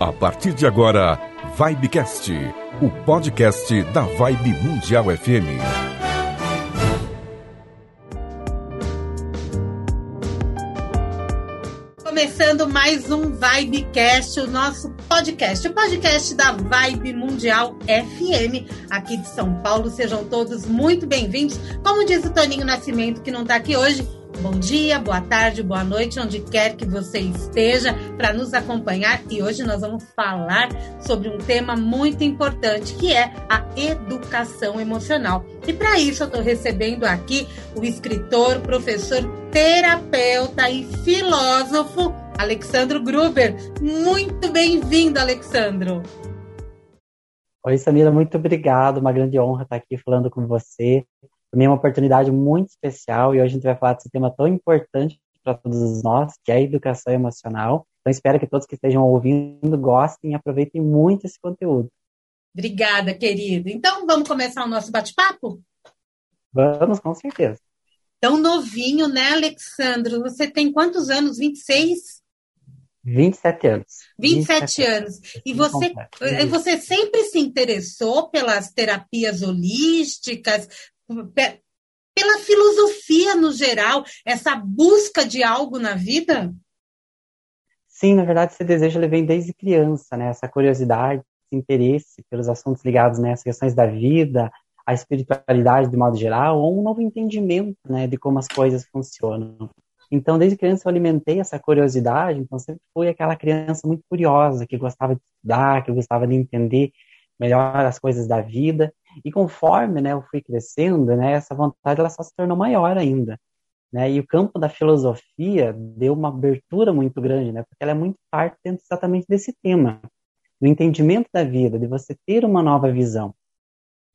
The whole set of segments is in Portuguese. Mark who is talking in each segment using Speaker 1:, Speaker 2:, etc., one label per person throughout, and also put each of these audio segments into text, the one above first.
Speaker 1: A partir de agora, Vibecast, o podcast da Vibe Mundial FM.
Speaker 2: Começando mais um Vibecast, o nosso podcast, o podcast da Vibe Mundial FM, aqui de São Paulo. Sejam todos muito bem-vindos. Como diz o Toninho Nascimento, que não está aqui hoje, Bom dia, boa tarde, boa noite, onde quer que você esteja para nos acompanhar. E hoje nós vamos falar sobre um tema muito importante, que é a educação emocional. E para isso eu estou recebendo aqui o escritor, professor, terapeuta e filósofo Alexandro Gruber. Muito bem-vindo, Alexandro.
Speaker 3: Oi, Samira, muito obrigado. Uma grande honra estar aqui falando com você. Para mim é uma oportunidade muito especial e hoje a gente vai falar desse tema tão importante para todos nós, que é a educação emocional. Então espero que todos que estejam ouvindo gostem e aproveitem muito esse conteúdo.
Speaker 2: Obrigada, querido. Então vamos começar o nosso bate-papo?
Speaker 3: Vamos, com certeza.
Speaker 2: Tão novinho, né, Alexandro? Você tem quantos anos? 26?
Speaker 3: 27 anos.
Speaker 2: 27, 27 anos. E você, você sempre se interessou pelas terapias holísticas, pela filosofia no geral, essa busca de algo na vida?
Speaker 3: Sim, na verdade, esse desejo ele vem desde criança, né? Essa curiosidade, esse interesse pelos assuntos ligados né, às questões da vida, à espiritualidade de modo geral, ou um novo entendimento, né, de como as coisas funcionam. Então, desde criança eu alimentei essa curiosidade, então sempre fui aquela criança muito curiosa, que gostava de estudar, que gostava de entender melhor as coisas da vida. E conforme né, eu fui crescendo, né, essa vontade ela só se tornou maior ainda. Né? E o campo da filosofia deu uma abertura muito grande, né? porque ela é muito parte exatamente desse tema, do entendimento da vida, de você ter uma nova visão.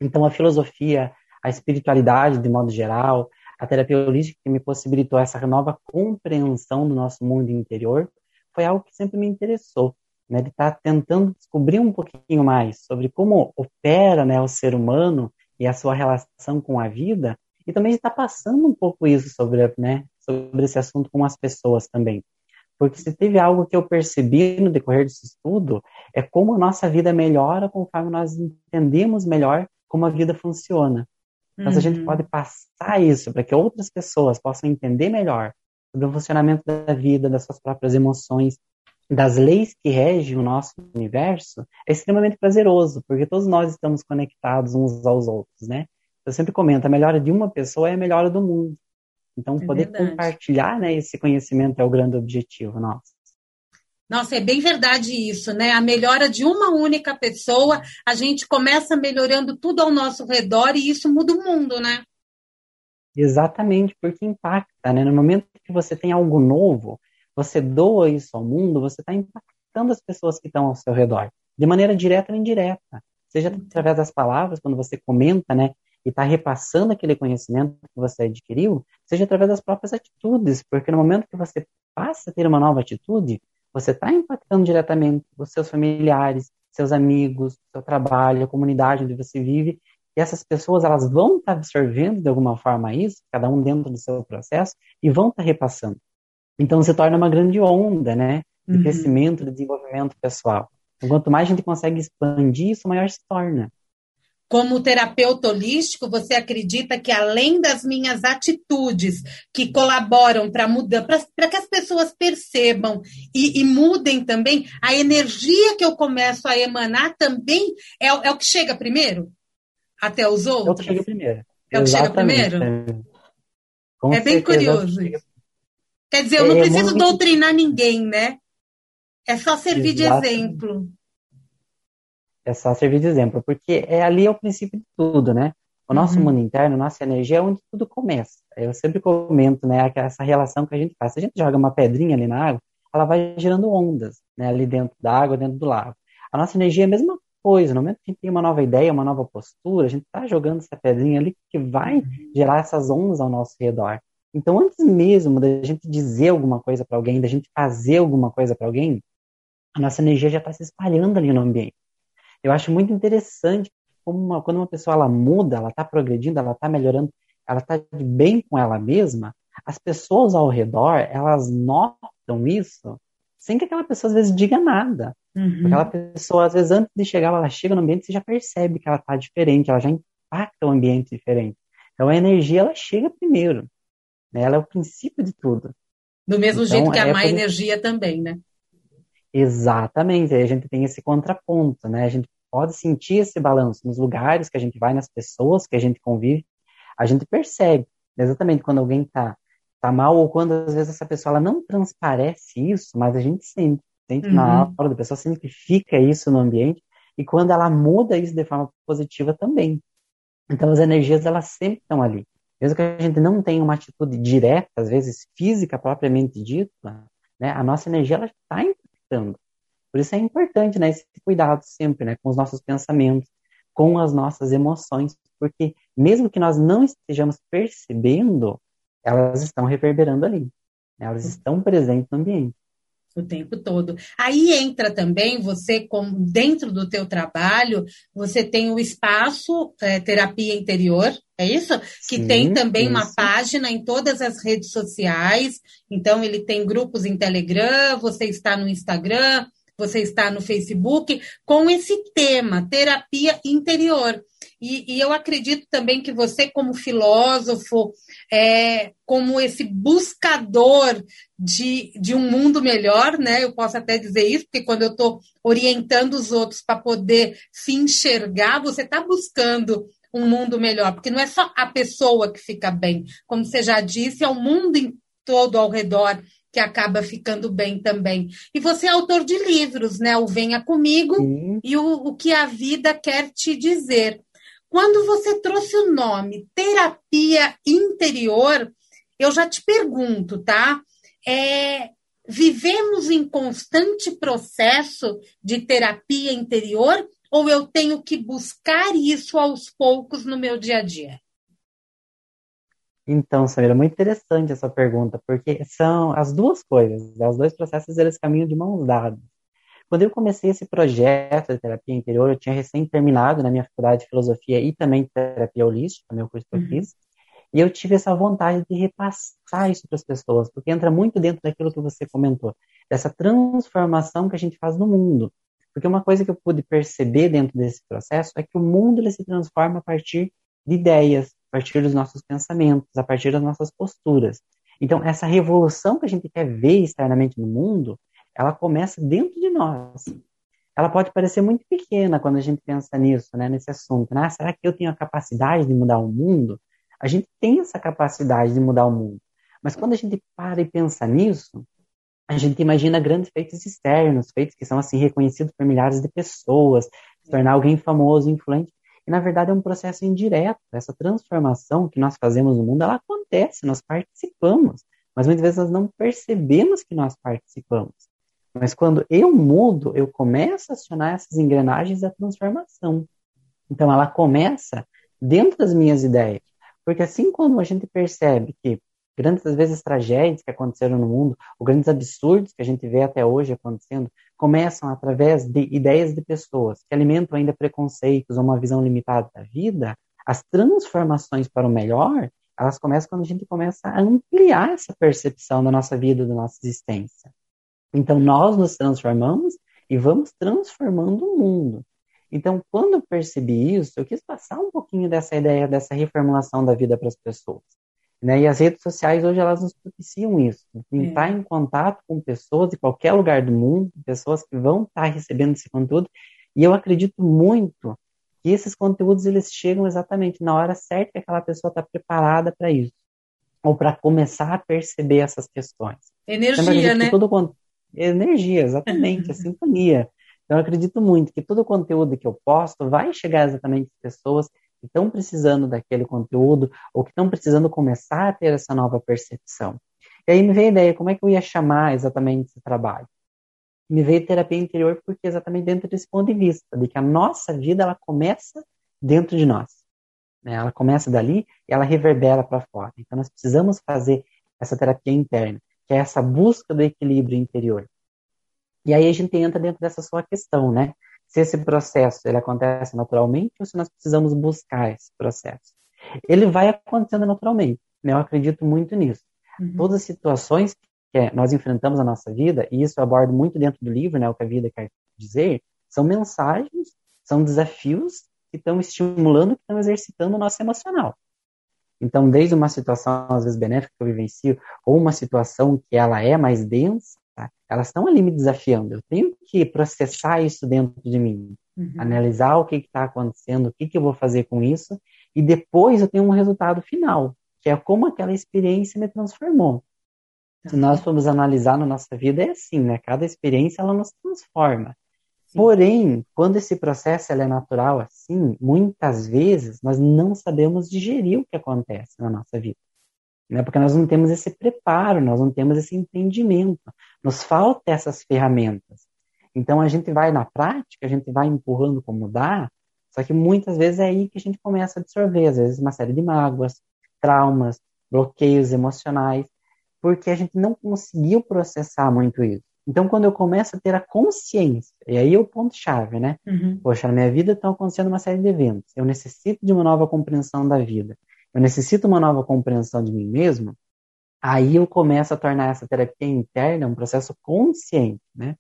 Speaker 3: Então, a filosofia, a espiritualidade, de modo geral, a terapia holística que me possibilitou essa nova compreensão do nosso mundo interior, foi algo que sempre me interessou né, ele está tentando descobrir um pouquinho mais sobre como opera né, o ser humano e a sua relação com a vida, e também está passando um pouco isso sobre, né, sobre esse assunto com as pessoas também. Porque se teve algo que eu percebi no decorrer desse estudo, é como a nossa vida melhora conforme nós entendemos melhor como a vida funciona. Então, uhum. a gente uhum. pode passar isso para que outras pessoas possam entender melhor sobre o funcionamento da vida, das suas próprias emoções, das leis que regem o nosso universo é extremamente prazeroso, porque todos nós estamos conectados uns aos outros, né? Eu sempre comento, a melhora de uma pessoa é a melhora do mundo. Então, é poder verdade. compartilhar né, esse conhecimento é o grande objetivo nosso.
Speaker 2: Nossa, é bem verdade isso, né? A melhora de uma única pessoa, a gente começa melhorando tudo ao nosso redor e isso muda o mundo, né?
Speaker 3: Exatamente, porque impacta, né? No momento que você tem algo novo, você doa isso ao mundo, você está impactando as pessoas que estão ao seu redor, de maneira direta ou indireta. Seja através das palavras, quando você comenta, né, e está repassando aquele conhecimento que você adquiriu, seja através das próprias atitudes, porque no momento que você passa a ter uma nova atitude, você está impactando diretamente os seus familiares, seus amigos, seu trabalho, a comunidade onde você vive, e essas pessoas elas vão estar tá absorvendo de alguma forma isso, cada um dentro do seu processo, e vão estar tá repassando. Então se torna uma grande onda, né? De uhum. crescimento, de desenvolvimento pessoal. Então, quanto mais a gente consegue expandir, isso maior se torna.
Speaker 2: Como terapeuta holístico, você acredita que além das minhas atitudes que colaboram para mudar, para que as pessoas percebam e, e, mudem também, a energia que eu começo a emanar também é, é o que chega primeiro? Até os outros? É
Speaker 3: o que chega primeiro.
Speaker 2: É o que chega primeiro? É, é bem curioso. Quer dizer, eu não é, preciso muito... doutrinar ninguém, né? É só servir Exato. de exemplo.
Speaker 3: É só servir de exemplo, porque é ali é o princípio de tudo, né? O nosso uhum. mundo interno, nossa energia é onde tudo começa. Eu sempre comento, né, essa relação que a gente faz. Se a gente joga uma pedrinha ali na água, ela vai gerando ondas, né, ali dentro da água, dentro do lago. A nossa energia é a mesma coisa. No momento que a gente tem uma nova ideia, uma nova postura, a gente está jogando essa pedrinha ali que vai uhum. gerar essas ondas ao nosso redor. Então, antes mesmo da gente dizer alguma coisa para alguém, da gente fazer alguma coisa para alguém, a nossa energia já está se espalhando ali no ambiente. Eu acho muito interessante como uma, quando uma pessoa ela muda, ela está progredindo, ela está melhorando, ela está de bem com ela mesma, as pessoas ao redor, elas notam isso sem que aquela pessoa às vezes diga nada. Uhum. Aquela pessoa, às vezes, antes de chegar, ela chega no ambiente, você já percebe que ela está diferente, ela já impacta o ambiente diferente. Então a energia, ela chega primeiro. Né? Ela é o princípio de tudo.
Speaker 2: Do mesmo então, jeito que a é má por... energia também, né?
Speaker 3: Exatamente, aí a gente tem esse contraponto, né? A gente pode sentir esse balanço nos lugares que a gente vai, nas pessoas que a gente convive, a gente percebe exatamente quando alguém está tá mal ou quando às vezes essa pessoa ela não transparece isso, mas a gente sente, sente uhum. na hora da pessoa, sente que fica isso no ambiente e quando ela muda isso de forma positiva também. Então as energias elas sempre estão ali. Mesmo que a gente não tenha uma atitude direta, às vezes física propriamente dita, né, a nossa energia está impactando. Por isso é importante, né, esse cuidado sempre, né, com os nossos pensamentos, com as nossas emoções, porque mesmo que nós não estejamos percebendo, elas estão reverberando ali. Né? Elas estão presentes no ambiente.
Speaker 2: O tempo todo. Aí entra também você, como dentro do teu trabalho, você tem o espaço é, terapia interior, é isso? Que Sim, tem também isso. uma página em todas as redes sociais. Então ele tem grupos em Telegram, você está no Instagram, você está no Facebook com esse tema, terapia interior. E, e eu acredito também que você, como filósofo, é, como esse buscador de, de um mundo melhor, né? Eu posso até dizer isso, porque quando eu estou orientando os outros para poder se enxergar, você está buscando um mundo melhor, porque não é só a pessoa que fica bem, como você já disse, é o mundo todo ao redor que acaba ficando bem também. E você é autor de livros, né? O Venha Comigo Sim. e o, o que a vida quer te dizer. Quando você trouxe o nome terapia interior, eu já te pergunto, tá? É, vivemos em constante processo de terapia interior ou eu tenho que buscar isso aos poucos no meu dia a dia?
Speaker 3: Então, Samira, muito interessante essa pergunta, porque são as duas coisas, né? os dois processos eles caminham de mãos dadas. Quando eu comecei esse projeto de terapia interior, eu tinha recém terminado na minha faculdade de filosofia e também terapia holística, meu curso que eu uhum. fiz, e eu tive essa vontade de repassar isso para as pessoas, porque entra muito dentro daquilo que você comentou, dessa transformação que a gente faz no mundo. Porque uma coisa que eu pude perceber dentro desse processo é que o mundo ele se transforma a partir de ideias, a partir dos nossos pensamentos, a partir das nossas posturas. Então, essa revolução que a gente quer ver externamente no mundo, ela começa dentro de nós. Ela pode parecer muito pequena quando a gente pensa nisso, né, nesse assunto. Né? Ah, será que eu tenho a capacidade de mudar o mundo? A gente tem essa capacidade de mudar o mundo. Mas quando a gente para e pensa nisso, a gente imagina grandes feitos externos, feitos que são assim reconhecidos por milhares de pessoas, se tornar alguém famoso, influente. E na verdade é um processo indireto. Essa transformação que nós fazemos no mundo, ela acontece, nós participamos, mas muitas vezes nós não percebemos que nós participamos. Mas quando eu mudo, eu começo a acionar essas engrenagens da transformação. Então ela começa dentro das minhas ideias. Porque assim como a gente percebe que grandes, às vezes, tragédias que aconteceram no mundo, ou grandes absurdos que a gente vê até hoje acontecendo, começam através de ideias de pessoas que alimentam ainda preconceitos ou uma visão limitada da vida, as transformações para o melhor, elas começam quando a gente começa a ampliar essa percepção da nossa vida, da nossa existência. Então, nós nos transformamos e vamos transformando o mundo. Então, quando eu percebi isso, eu quis passar um pouquinho dessa ideia, dessa reformulação da vida para as pessoas. Né? E as redes sociais hoje elas nos propiciam isso, entrar é. em contato com pessoas de qualquer lugar do mundo, pessoas que vão estar recebendo esse conteúdo. E eu acredito muito que esses conteúdos eles chegam exatamente na hora certa que aquela pessoa está preparada para isso, ou para começar a perceber essas questões.
Speaker 2: Energia, né?
Speaker 3: Todo, energia, exatamente, a sintonia. Então eu acredito muito que todo o conteúdo que eu posto vai chegar exatamente às pessoas que estão precisando daquele conteúdo ou que estão precisando começar a ter essa nova percepção. E aí me veio a ideia, como é que eu ia chamar exatamente esse trabalho? Me veio terapia interior porque é exatamente dentro desse ponto de vista, de que a nossa vida ela começa dentro de nós. Né? Ela começa dali e ela reverbera para fora. Então nós precisamos fazer essa terapia interna, que é essa busca do equilíbrio interior. E aí a gente entra dentro dessa sua questão, né? se esse processo ele acontece naturalmente ou se nós precisamos buscar esse processo. Ele vai acontecendo naturalmente, né? eu acredito muito nisso. Uhum. Todas as situações que nós enfrentamos a nossa vida, e isso eu abordo muito dentro do livro, né, o que a vida quer dizer, são mensagens, são desafios que estão estimulando, que estão exercitando o nosso emocional. Então, desde uma situação, às vezes, benéfica que eu vivencio, ou uma situação que ela é mais densa, tá? elas estão ali me desafiando. Eu tenho que processar isso dentro de mim, uhum. analisar o que está acontecendo, o que, que eu vou fazer com isso, e depois eu tenho um resultado final, que é como aquela experiência me transformou. Se nós formos analisar na nossa vida, é assim, né? Cada experiência, ela nos transforma. Porém, quando esse processo é natural assim, muitas vezes nós não sabemos digerir o que acontece na nossa vida. Né? Porque nós não temos esse preparo, nós não temos esse entendimento. Nos falta essas ferramentas. Então a gente vai na prática, a gente vai empurrando como dá, só que muitas vezes é aí que a gente começa a absorver, às vezes, uma série de mágoas, traumas, bloqueios emocionais, porque a gente não conseguiu processar muito isso. Então, quando eu começo a ter a consciência, e aí é o ponto-chave, né? Uhum. Poxa, na minha vida estão acontecendo uma série de eventos. Eu necessito de uma nova compreensão da vida. Eu necessito uma nova compreensão de mim mesmo. Aí eu começo a tornar essa terapia interna um processo consciente, né?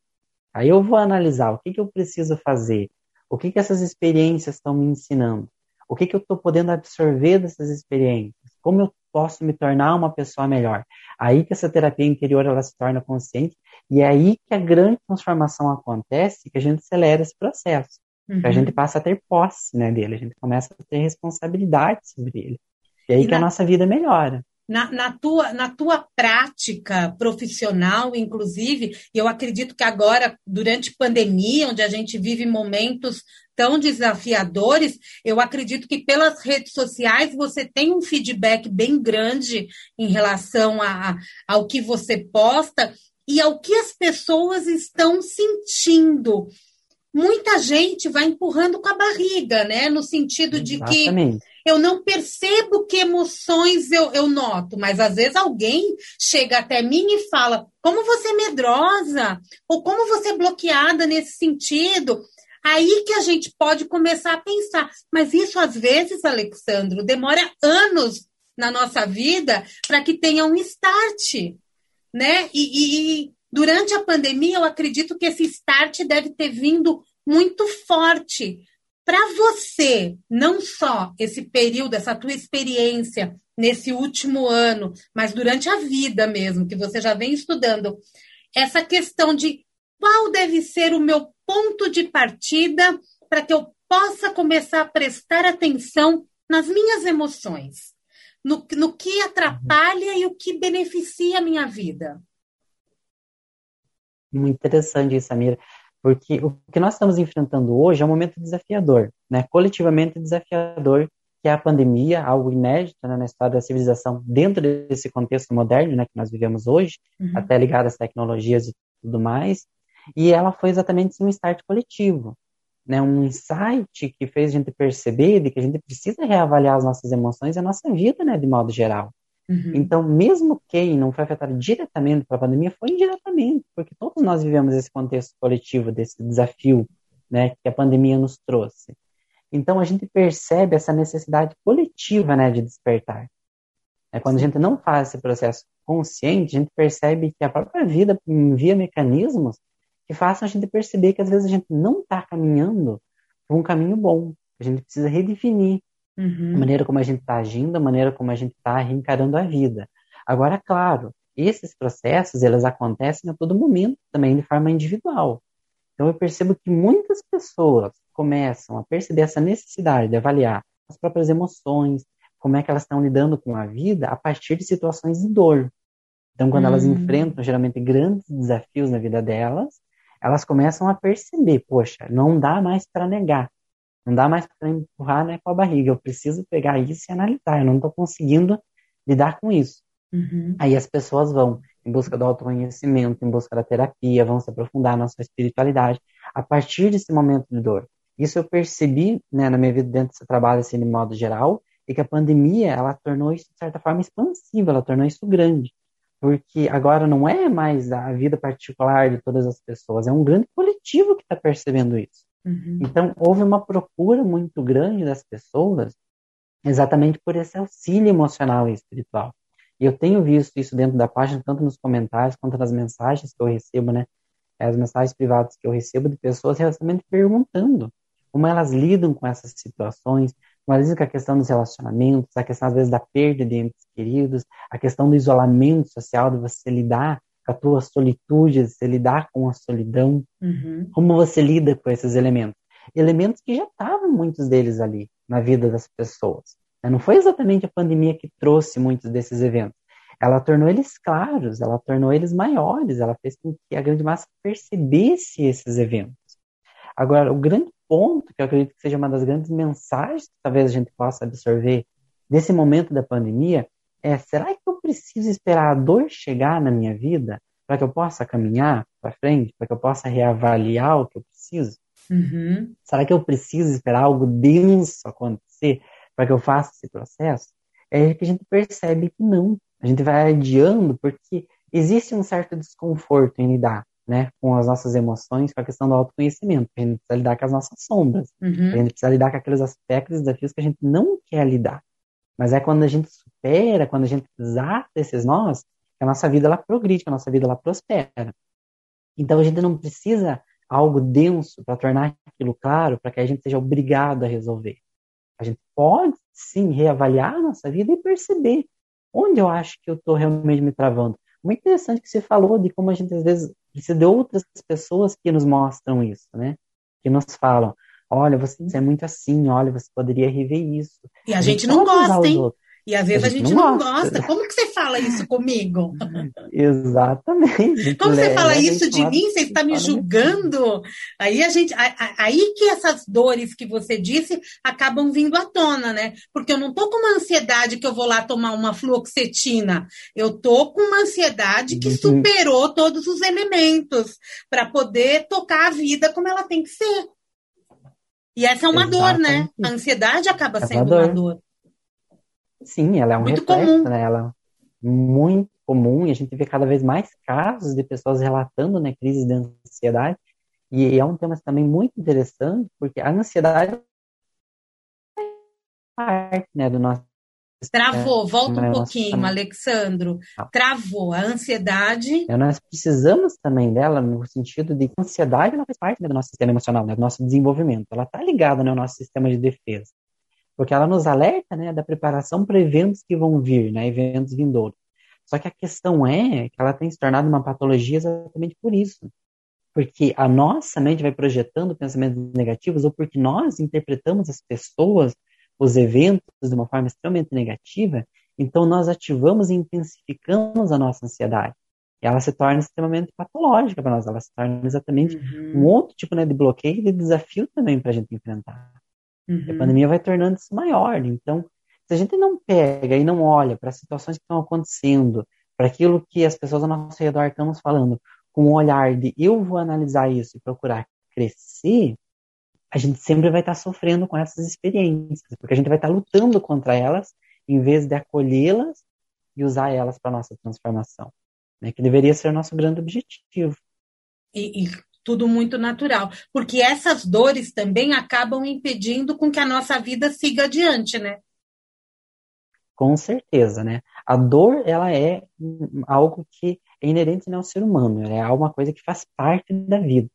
Speaker 3: Aí eu vou analisar o que, que eu preciso fazer, o que, que essas experiências estão me ensinando, o que, que eu estou podendo absorver dessas experiências, como eu posso me tornar uma pessoa melhor. Aí que essa terapia interior ela se torna consciente e é aí que a grande transformação acontece, que a gente acelera esse processo. Uhum. Que a gente passa a ter posse né, dele, a gente começa a ter responsabilidade sobre ele. E aí e que na, a nossa vida melhora.
Speaker 2: Na, na, tua, na tua prática profissional, inclusive, eu acredito que agora, durante pandemia, onde a gente vive momentos tão desafiadores, eu acredito que pelas redes sociais você tem um feedback bem grande em relação a, ao que você posta e ao que as pessoas estão sentindo. Muita gente vai empurrando com a barriga, né? No sentido de Exatamente. que eu não percebo que emoções eu, eu noto, mas às vezes alguém chega até mim e fala: como você é medrosa, ou como você é bloqueada nesse sentido. Aí que a gente pode começar a pensar. Mas isso, às vezes, Alexandro, demora anos na nossa vida para que tenha um start né? E, e, durante a pandemia, eu acredito que esse start deve ter vindo muito forte para você, não só esse período, essa tua experiência nesse último ano, mas durante a vida mesmo, que você já vem estudando, essa questão de qual deve ser o meu ponto de partida para que eu possa começar a prestar atenção nas minhas emoções no, no que atrapalha e o que beneficia a minha vida.
Speaker 3: Muito interessante isso, Samira, porque o que nós estamos enfrentando hoje é um momento desafiador, né? coletivamente desafiador, que é a pandemia, algo inédito né, na história da civilização, dentro desse contexto moderno né, que nós vivemos hoje, uhum. até ligado às tecnologias e tudo mais, e ela foi exatamente um start coletivo né, um insight que fez a gente perceber de que a gente precisa reavaliar as nossas emoções e a nossa vida, né, de modo geral. Uhum. Então, mesmo quem não foi afetado diretamente pela pandemia, foi indiretamente, porque todos nós vivemos esse contexto coletivo, desse desafio né, que a pandemia nos trouxe. Então, a gente percebe essa necessidade coletiva né, de despertar. É, quando a gente não faz esse processo consciente, a gente percebe que a própria vida envia mecanismos que façam a gente perceber que às vezes a gente não está caminhando por um caminho bom. A gente precisa redefinir uhum. a maneira como a gente está agindo, a maneira como a gente está reencarando a vida. Agora, claro, esses processos eles acontecem a todo momento, também de forma individual. Então eu percebo que muitas pessoas começam a perceber essa necessidade de avaliar as próprias emoções, como é que elas estão lidando com a vida a partir de situações de dor. Então, quando elas hum. enfrentam geralmente grandes desafios na vida delas, elas começam a perceber, poxa, não dá mais para negar, não dá mais para empurrar né, com a barriga, eu preciso pegar isso e analisar, eu não estou conseguindo lidar com isso. Uhum. Aí as pessoas vão em busca do autoconhecimento, em busca da terapia, vão se aprofundar na sua espiritualidade a partir desse momento de dor. Isso eu percebi né, na minha vida dentro desse trabalho, assim, de modo geral, e que a pandemia, ela tornou isso, de certa forma, expansiva, ela tornou isso grande porque agora não é mais a vida particular de todas as pessoas, é um grande coletivo que está percebendo isso. Uhum. Então, houve uma procura muito grande das pessoas exatamente por esse auxílio emocional e espiritual. E eu tenho visto isso dentro da página, tanto nos comentários quanto nas mensagens que eu recebo, né? As mensagens privadas que eu recebo de pessoas realmente perguntando como elas lidam com essas situações, elas lidam com a questão dos relacionamentos, a questão, às vezes, da perda de entes queridos, a questão do isolamento social, de você lidar com a tua solitude, de você lidar com a solidão. Uhum. Como você lida com esses elementos? Elementos que já estavam, muitos deles, ali, na vida das pessoas. Né? Não foi exatamente a pandemia que trouxe muitos desses eventos. Ela tornou eles claros, ela tornou eles maiores, ela fez com que a grande massa percebesse esses eventos. Agora, o grande ponto, que eu acredito que seja uma das grandes mensagens que talvez a gente possa absorver desse momento da pandemia, é: será que eu preciso esperar a dor chegar na minha vida para que eu possa caminhar para frente, para que eu possa reavaliar o que eu preciso? Uhum. Será que eu preciso esperar algo denso acontecer para que eu faça esse processo, é que a gente percebe que não. A gente vai adiando porque existe um certo desconforto em lidar né, com as nossas emoções, com a questão do autoconhecimento. A gente precisa lidar com as nossas sombras. Uhum. A gente precisa lidar com aqueles aspectos, desafios que a gente não quer lidar. Mas é quando a gente supera, quando a gente desata esses nós, que a nossa vida ela progride, que a nossa vida ela prospera. Então a gente não precisa algo denso para tornar aquilo claro, para que a gente seja obrigado a resolver. A gente pode sim reavaliar a nossa vida e perceber onde eu acho que eu estou realmente me travando. Muito interessante que você falou de como a gente às vezes precisa de outras pessoas que nos mostram isso, né? Que nos falam, olha, você é muito assim, olha, você poderia rever isso.
Speaker 2: E a, a gente, gente não gosta, hein? E às vezes a gente, a gente não, não gosta. Como que você fala isso comigo?
Speaker 3: Exatamente.
Speaker 2: Como você fala isso de mim? Você está me julgando? Aí a gente, aí que essas dores que você disse acabam vindo à tona, né? Porque eu não tô com uma ansiedade que eu vou lá tomar uma fluoxetina. Eu tô com uma ansiedade que uhum. superou todos os elementos para poder tocar a vida como ela tem que ser. E essa é uma Exatamente. dor, né? A ansiedade acaba é sendo uma dor.
Speaker 3: Sim, ela é um muito reflexo, comum. né? Ela é muito comum e a gente vê cada vez mais casos de pessoas relatando né, crises de ansiedade. E é um tema também muito interessante, porque a ansiedade é parte né, do nosso.
Speaker 2: Travou, volta um pouquinho, Alexandro. Ah. Travou. A ansiedade.
Speaker 3: Nós precisamos também dela no sentido de que a ansiedade ela faz parte né, do nosso sistema emocional, né, do nosso desenvolvimento. Ela está ligada né, ao nosso sistema de defesa porque ela nos alerta né, da preparação para eventos que vão vir, né, eventos vindouros. Só que a questão é que ela tem se tornado uma patologia exatamente por isso. Porque a nossa mente vai projetando pensamentos negativos ou porque nós interpretamos as pessoas, os eventos de uma forma extremamente negativa, então nós ativamos e intensificamos a nossa ansiedade. E ela se torna extremamente patológica para nós, ela se torna exatamente uhum. um outro tipo né, de bloqueio e de desafio também para a gente enfrentar. Uhum. A pandemia vai tornando isso maior. Então, se a gente não pega e não olha para as situações que estão acontecendo, para aquilo que as pessoas ao nosso redor estão nos falando, com um olhar de eu vou analisar isso e procurar crescer, a gente sempre vai estar sofrendo com essas experiências, porque a gente vai estar lutando contra elas em vez de acolhê-las e usar elas para nossa transformação, né? que deveria ser o nosso grande objetivo.
Speaker 2: E, e tudo muito natural, porque essas dores também acabam impedindo com que a nossa vida siga adiante, né?
Speaker 3: Com certeza, né? A dor, ela é algo que é inerente né, ao ser humano, é uma coisa que faz parte da vida.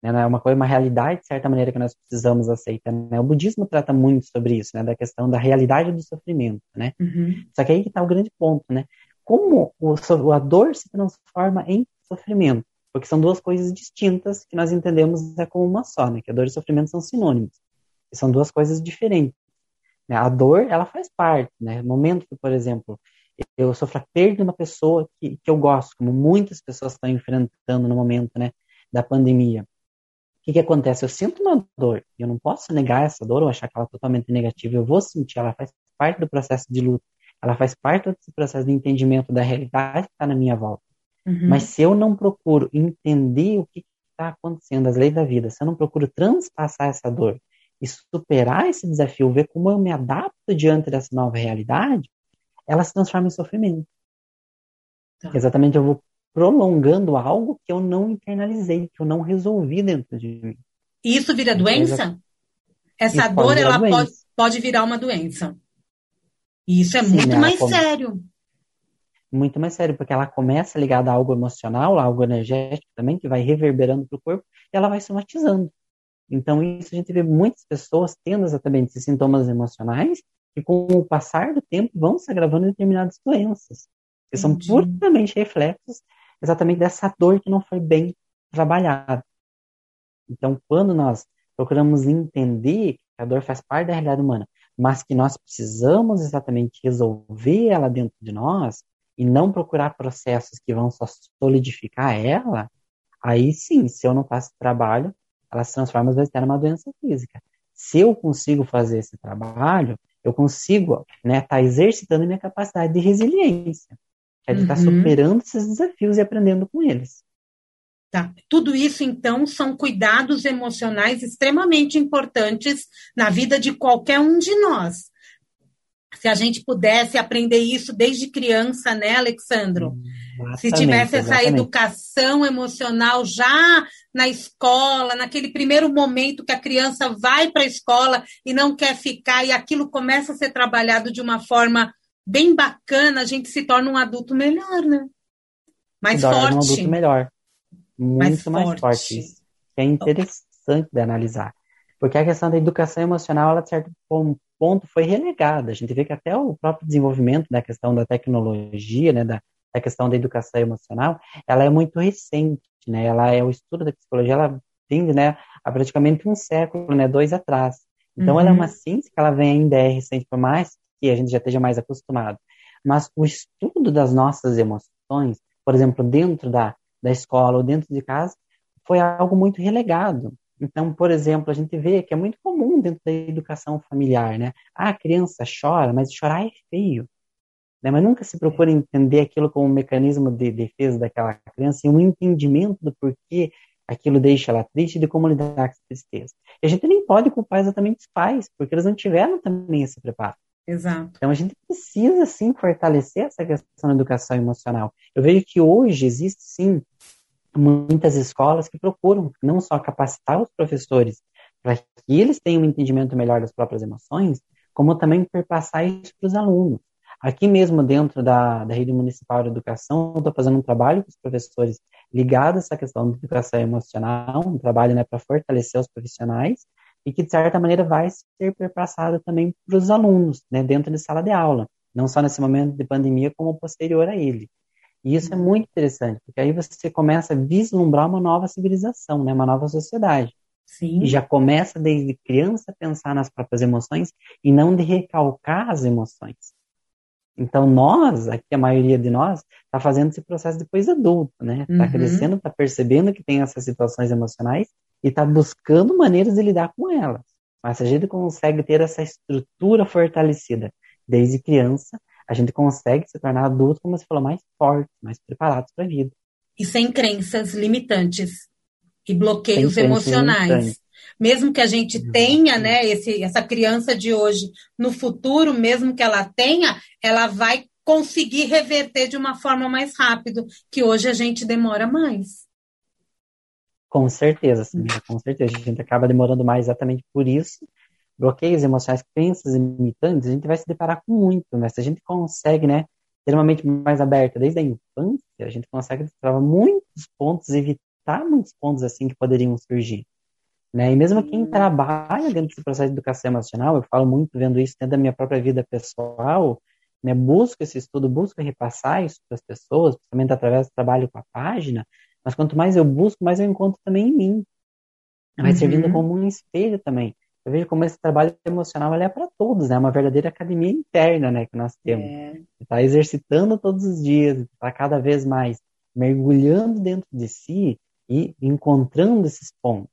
Speaker 3: Né? É uma coisa, uma realidade, de certa maneira, que nós precisamos aceitar. Né? O budismo trata muito sobre isso, né? Da questão da realidade do sofrimento, né? Uhum. Só que aí que está o grande ponto, né? Como o, a dor se transforma em sofrimento? Porque são duas coisas distintas que nós entendemos é como uma só, né? Que a dor e o sofrimento são sinônimos. E são duas coisas diferentes. Né? A dor, ela faz parte, né? No momento que, por exemplo, eu sofro a perda de uma pessoa que, que eu gosto, como muitas pessoas estão enfrentando no momento, né? Da pandemia. O que, que acontece? Eu sinto uma dor, eu não posso negar essa dor ou achar que ela é totalmente negativa, eu vou sentir, ela faz parte do processo de luta, ela faz parte desse processo de entendimento da realidade que está na minha volta. Uhum. Mas se eu não procuro entender o que está acontecendo, as leis da vida, se eu não procuro transpassar essa dor e superar esse desafio, ver como eu me adapto diante dessa nova realidade, ela se transforma em sofrimento. Tá. Exatamente, eu vou prolongando algo que eu não internalizei, que eu não resolvi dentro de mim.
Speaker 2: E isso vira doença? Essa isso dor, ela doença. Pode, pode virar uma doença. E isso é Sim, muito mais sério.
Speaker 3: Muito mais sério, porque ela começa ligada a algo emocional, a algo energético também, que vai reverberando para o corpo, e ela vai somatizando. Então, isso a gente vê muitas pessoas tendo exatamente esses sintomas emocionais, que com o passar do tempo vão se agravando em determinadas doenças, que são puramente reflexos exatamente dessa dor que não foi bem trabalhada. Então, quando nós procuramos entender que a dor faz parte da realidade humana, mas que nós precisamos exatamente resolver ela dentro de nós e não procurar processos que vão só solidificar ela, aí sim, se eu não faço trabalho, ela se transforma às vezes até numa doença física. Se eu consigo fazer esse trabalho, eu consigo estar né, tá exercitando minha capacidade de resiliência, é de estar tá uhum. superando esses desafios e aprendendo com eles.
Speaker 2: Tá. Tudo isso, então, são cuidados emocionais extremamente importantes na vida de qualquer um de nós. Se a gente pudesse aprender isso desde criança, né, Alexandro? Exatamente, Se tivesse essa exatamente. educação emocional já na escola, naquele primeiro momento que a criança vai para a escola e não quer ficar, e aquilo começa a ser trabalhado de uma forma bem bacana, a gente se torna um adulto melhor, né? Mais forte. Um
Speaker 3: adulto melhor muito mais, mais forte. forte. É interessante de analisar. Porque a questão da educação emocional, ela, de certo ponto, foi relegada. A gente vê que até o próprio desenvolvimento da questão da tecnologia, né, da, da questão da educação emocional, ela é muito recente, né? Ela é o estudo da psicologia, ela tende, né, a praticamente um século, né, dois atrás. Então, uhum. ela é uma ciência que ela vem ainda é recente, por mais que a gente já esteja mais acostumado. Mas o estudo das nossas emoções, por exemplo, dentro da, da escola ou dentro de casa, foi algo muito relegado. Então, por exemplo, a gente vê que é muito comum dentro da educação familiar, né? Ah, a criança chora, mas chorar é feio. Né? Mas nunca se procura entender aquilo como um mecanismo de defesa daquela criança e um entendimento do porquê aquilo deixa ela triste e de como lidar com essa tristeza. E a gente nem pode culpar exatamente os pais, porque eles não tiveram também esse preparo.
Speaker 2: Exato.
Speaker 3: Então a gente precisa sim fortalecer essa questão da educação emocional. Eu vejo que hoje existe sim muitas escolas que procuram não só capacitar os professores para que eles tenham um entendimento melhor das próprias emoções, como também perpassar isso para os alunos. Aqui mesmo dentro da, da rede municipal de educação, estou fazendo um trabalho com os professores ligado a essa questão de educação emocional, um trabalho né, para fortalecer os profissionais, e que, de certa maneira, vai ser perpassada também para os alunos, né, dentro de sala de aula, não só nesse momento de pandemia, como posterior a ele. E isso é muito interessante, porque aí você começa a vislumbrar uma nova civilização, né, uma nova sociedade.
Speaker 2: Sim.
Speaker 3: E já começa desde criança a pensar nas próprias emoções e não de recalcar as emoções. Então nós, aqui a maioria de nós, está fazendo esse processo depois adulto, né? Está uhum. crescendo, está percebendo que tem essas situações emocionais e está buscando maneiras de lidar com elas. Mas se a gente consegue ter essa estrutura fortalecida desde criança, a gente consegue se tornar adulto, como você falou, mais fortes, mais preparados para a vida.
Speaker 2: E sem crenças limitantes e bloqueios emocionais. Limitantes. Mesmo que a gente tenha, né, esse, essa criança de hoje, no futuro, mesmo que ela tenha, ela vai conseguir reverter de uma forma mais rápida, que hoje a gente demora mais.
Speaker 3: Com certeza, sim, com certeza. A gente acaba demorando mais exatamente por isso. Bloqueios emocionais, crenças limitantes, a gente vai se deparar com muito, né? Se a gente consegue, né, ter uma mente mais aberta desde a infância, a gente consegue destravar muitos pontos, evitar muitos pontos assim que poderiam surgir. Né? E mesmo quem trabalha dentro desse processo de educação emocional, eu falo muito vendo isso dentro da minha própria vida pessoal, né, busco esse estudo, busco repassar isso para as pessoas, principalmente através do trabalho com a página, mas quanto mais eu busco, mais eu encontro também em mim. Vai uhum. servindo como um espelho também. Eu vejo como esse trabalho emocional é para todos, né? É uma verdadeira academia interna, né, que nós temos. É. Está exercitando todos os dias, está cada vez mais mergulhando dentro de si e encontrando esses pontos.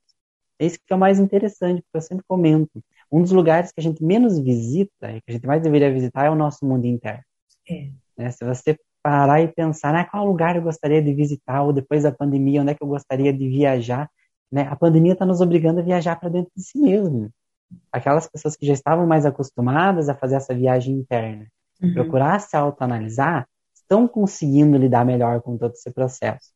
Speaker 3: Esse que é o mais interessante, porque eu sempre comento. Um dos lugares que a gente menos visita e que a gente mais deveria visitar é o nosso mundo interno. É. Né? Se você parar e pensar, né, qual lugar eu gostaria de visitar, ou depois da pandemia, onde é que eu gostaria de viajar, né? A pandemia está nos obrigando a viajar para dentro de si mesmo. Aquelas pessoas que já estavam mais acostumadas a fazer essa viagem interna, uhum. procurar se autoanalisar, estão conseguindo lidar melhor com todo esse processo.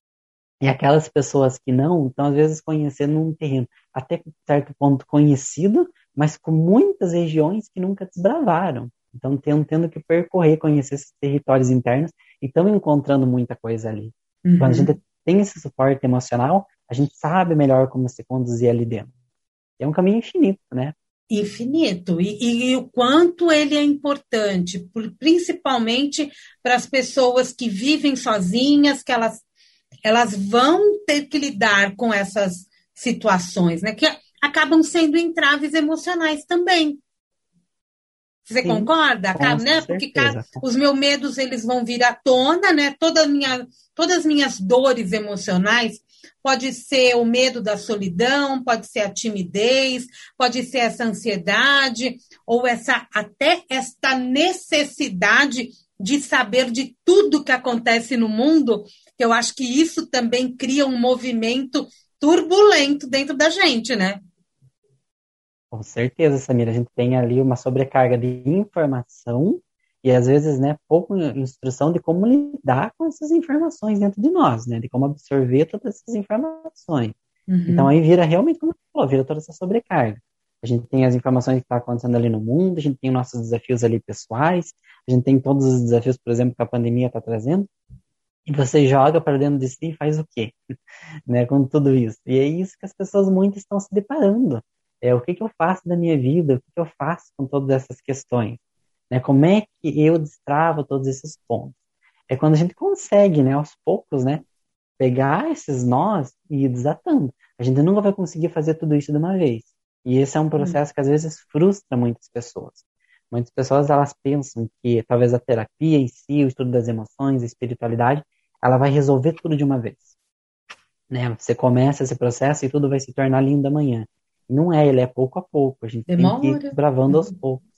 Speaker 3: E aquelas pessoas que não, estão às vezes conhecendo um terreno até certo ponto conhecido, mas com muitas regiões que nunca desbravaram. Então, tendo, tendo que percorrer, conhecer esses territórios internos e estamos encontrando muita coisa ali. Uhum. Quando a gente tem esse suporte emocional, a gente sabe melhor como se conduzir ali dentro. É um caminho infinito, né?
Speaker 2: Infinito. E, e, e o quanto ele é importante, por, principalmente para as pessoas que vivem sozinhas, que elas, elas vão ter que lidar com essas situações, né? Que acabam sendo entraves emocionais também. Você Sim, concorda? Acaba, né? Porque os meus medos eles vão vir à tona, né? Toda minha, todas as minhas dores emocionais pode ser o medo da solidão, pode ser a timidez, pode ser essa ansiedade ou essa até esta necessidade de saber de tudo que acontece no mundo, que eu acho que isso também cria um movimento turbulento dentro da gente, né?
Speaker 3: Com certeza, Samira. A gente tem ali uma sobrecarga de informação e às vezes, né, pouco instrução de como lidar com essas informações dentro de nós, né, de como absorver todas essas informações. Uhum. Então aí vira realmente, como você falou, vira toda essa sobrecarga. A gente tem as informações que estão tá acontecendo ali no mundo, a gente tem nossos desafios ali pessoais, a gente tem todos os desafios, por exemplo, que a pandemia está trazendo, e você joga para dentro de si e faz o quê? né, com tudo isso. E é isso que as pessoas muito estão se deparando. É, o que, que eu faço da minha vida? O que, que eu faço com todas essas questões? Né? Como é que eu destravo todos esses pontos? É quando a gente consegue, né, aos poucos, né, pegar esses nós e ir desatando. A gente nunca vai conseguir fazer tudo isso de uma vez. E esse é um processo que às vezes frustra muitas pessoas. Muitas pessoas elas pensam que talvez a terapia em si, o estudo das emoções, a espiritualidade, ela vai resolver tudo de uma vez. Né? Você começa esse processo e tudo vai se tornar lindo amanhã. Não é, ele é pouco a pouco. A gente Demora. tem que ir bravando aos poucos.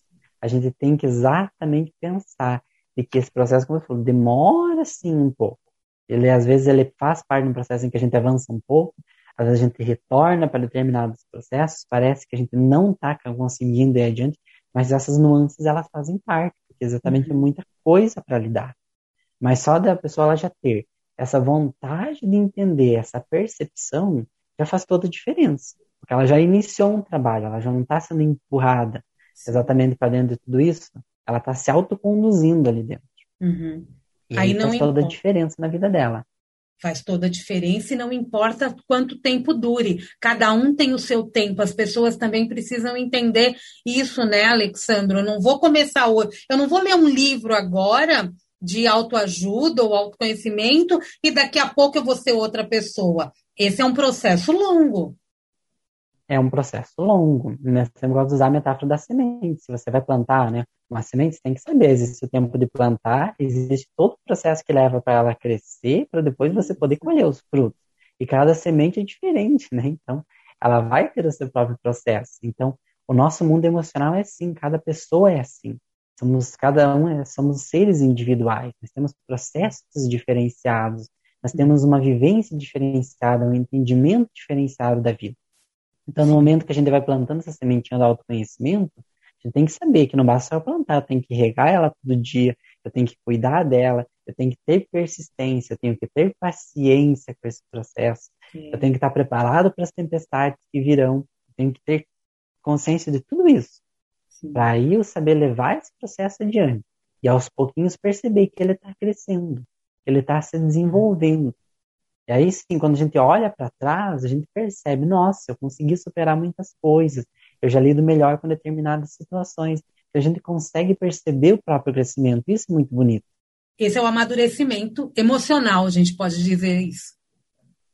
Speaker 3: A gente tem que exatamente pensar de que esse processo, como eu falei, demora sim um pouco. Ele, às vezes, ele faz parte de um processo em que a gente avança um pouco, às vezes a gente retorna para determinados processos, parece que a gente não está conseguindo ir adiante, mas essas nuances, elas fazem parte, porque exatamente é muita coisa para lidar. Mas só da pessoa ela já ter essa vontade de entender, essa percepção, já faz toda a diferença. Porque ela já iniciou um trabalho, ela já não está sendo empurrada exatamente para dentro de tudo isso, ela está se autoconduzindo ali dentro.
Speaker 2: Uhum.
Speaker 3: E aí, aí não faz toda a diferença na vida dela.
Speaker 2: Faz toda a diferença e não importa quanto tempo dure. Cada um tem o seu tempo. As pessoas também precisam entender isso, né, Alexandro? Eu não vou começar hoje. Eu não vou ler um livro agora de autoajuda ou autoconhecimento e daqui a pouco eu vou ser outra pessoa. Esse é um processo longo
Speaker 3: é um processo longo. Né? Você gosta de usar a metáfora da semente. Se você vai plantar né, uma semente, você tem que saber, existe o tempo de plantar, existe todo o processo que leva para ela crescer, para depois você poder colher os frutos. E cada semente é diferente, né? Então, ela vai ter o seu próprio processo. Então, o nosso mundo emocional é assim, cada pessoa é assim. Somos, cada um é, somos seres individuais, nós temos processos diferenciados, nós temos uma vivência diferenciada, um entendimento diferenciado da vida. Então, no momento que a gente vai plantando essa sementinha do autoconhecimento, a gente tem que saber que não basta só plantar, eu tenho que regar ela todo dia, eu tenho que cuidar dela, eu tenho que ter persistência, eu tenho que ter paciência com esse processo, Sim. eu tenho que estar preparado para as tempestades que virão, eu tenho que ter consciência de tudo isso. Para aí eu saber levar esse processo adiante. E aos pouquinhos perceber que ele está crescendo, que ele está se desenvolvendo. E aí sim, quando a gente olha para trás, a gente percebe, nossa, eu consegui superar muitas coisas, eu já lido melhor com determinadas situações. A gente consegue perceber o próprio crescimento, isso é muito bonito.
Speaker 2: Esse é o amadurecimento emocional, a gente pode dizer isso.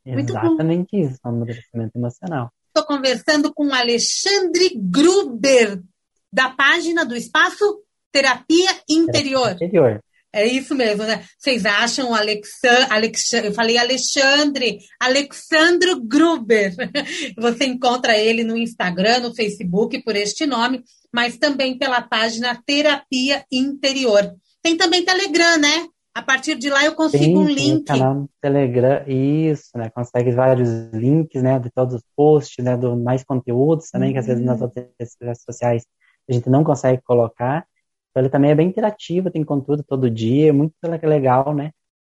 Speaker 3: Muito Exatamente bom. isso, amadurecimento emocional.
Speaker 2: Estou conversando com Alexandre Gruber, da página do Espaço Terapia Interior.
Speaker 3: Terapia Interior.
Speaker 2: É isso mesmo, né? Vocês acham Alexandre, Alex, eu falei Alexandre, Alexandro Gruber. Você encontra ele no Instagram, no Facebook por este nome, mas também pela página Terapia Interior. Tem também Telegram, né? A partir de lá eu consigo Sim, um link.
Speaker 3: canal no Telegram, isso, né? Consegue vários links, né? De todos os posts, né? Do mais conteúdos também, uhum. que às vezes nas uhum. outras redes sociais a gente não consegue colocar. Então ele também é bem interativo, tem conteúdo todo dia, muito legal, né?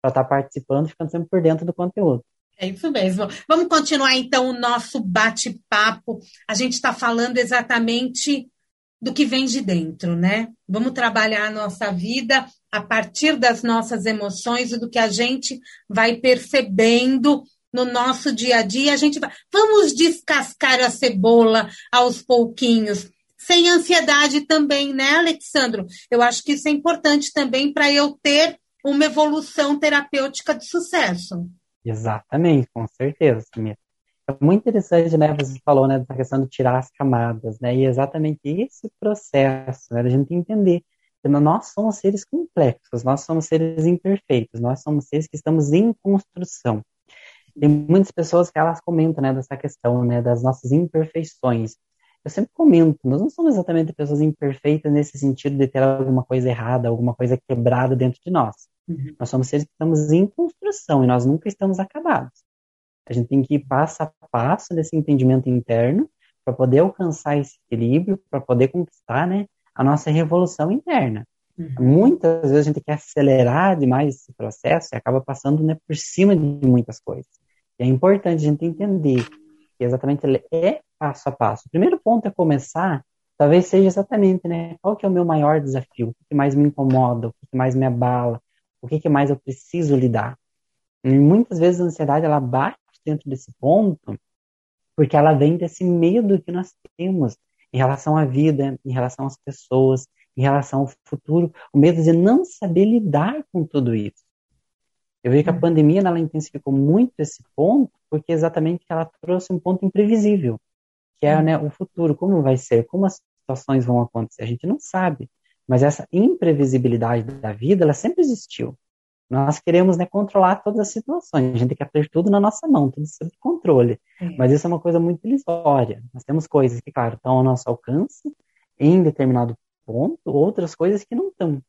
Speaker 3: Para estar tá participando, ficando sempre por dentro do conteúdo.
Speaker 2: É isso mesmo. Vamos continuar então o nosso bate-papo. A gente está falando exatamente do que vem de dentro, né? Vamos trabalhar a nossa vida a partir das nossas emoções e do que a gente vai percebendo no nosso dia a dia. A gente vai, vamos descascar a cebola aos pouquinhos, sem ansiedade também, né, Alexandro? Eu acho que isso é importante também para eu ter uma evolução terapêutica de sucesso.
Speaker 3: Exatamente, com certeza, Samir. É muito interessante, né? Você falou, né, da questão de tirar as camadas, né? E é exatamente esse processo, né, da gente entender que nós somos seres complexos, nós somos seres imperfeitos, nós somos seres que estamos em construção. Tem muitas pessoas que elas comentam, né, dessa questão, né, das nossas imperfeições. Eu sempre comento, nós não somos exatamente pessoas imperfeitas nesse sentido de ter alguma coisa errada, alguma coisa quebrada dentro de nós. Uhum. Nós somos seres que estamos em construção e nós nunca estamos acabados. A gente tem que ir passo a passo nesse entendimento interno para poder alcançar esse equilíbrio, para poder conquistar né, a nossa revolução interna. Uhum. Muitas vezes a gente quer acelerar demais esse processo e acaba passando né, por cima de muitas coisas. E é importante a gente entender exatamente é passo a passo. O primeiro ponto é começar, talvez seja exatamente, né, qual que é o meu maior desafio, o que mais me incomoda, o que mais me abala, o que mais eu preciso lidar. E muitas vezes a ansiedade ela bate dentro desse ponto, porque ela vem desse medo que nós temos em relação à vida, em relação às pessoas, em relação ao futuro, o medo de não saber lidar com tudo isso. Eu vejo que a hum. pandemia ela intensificou muito esse ponto, porque exatamente ela trouxe um ponto imprevisível, que é hum. né, o futuro, como vai ser, como as situações vão acontecer, a gente não sabe. Mas essa imprevisibilidade da vida, ela sempre existiu. Nós queremos né, controlar todas as situações, a gente quer ter tudo na nossa mão, tudo sob controle. É. Mas isso é uma coisa muito ilusória. Nós temos coisas que, claro, estão ao nosso alcance em determinado ponto, outras coisas que não estão.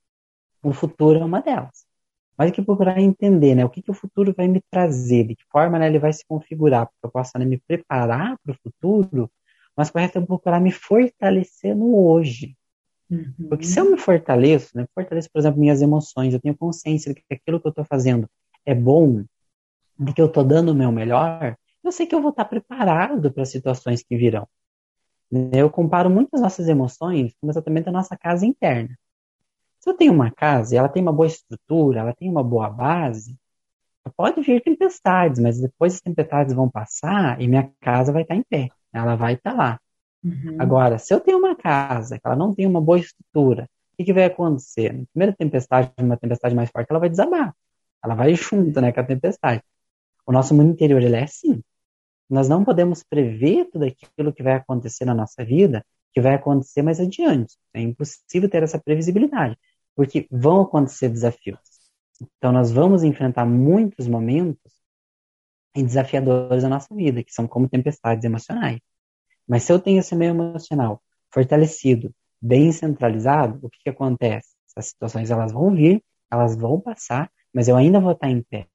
Speaker 3: O futuro é uma delas. Mas que procurar entender né, o que, que o futuro vai me trazer, de que forma né, ele vai se configurar, para que eu possa né, me preparar para o futuro, mas correto é procurar me fortalecer no hoje. Uhum. Porque se eu me fortaleço, né, fortaleço, por exemplo, minhas emoções, eu tenho consciência de que aquilo que eu estou fazendo é bom, de que eu estou dando o meu melhor, eu sei que eu vou estar preparado para as situações que virão. Eu comparo muito as nossas emoções com exatamente a nossa casa interna. Se eu tenho uma casa e ela tem uma boa estrutura, ela tem uma boa base, pode vir tempestades, mas depois as tempestades vão passar e minha casa vai estar em pé. Ela vai estar lá. Uhum. Agora, se eu tenho uma casa que ela não tem uma boa estrutura, o que, que vai acontecer? Na primeira tempestade, uma tempestade mais forte, ela vai desabar. Ela vai junto né, com a tempestade. O nosso mundo interior ele é assim. Nós não podemos prever tudo aquilo que vai acontecer na nossa vida, que vai acontecer mais adiante. É impossível ter essa previsibilidade, porque vão acontecer desafios. Então, nós vamos enfrentar muitos momentos desafiadores da nossa vida, que são como tempestades emocionais. Mas se eu tenho esse meio emocional fortalecido, bem centralizado, o que, que acontece? As situações elas vão vir, elas vão passar, mas eu ainda vou estar em pé.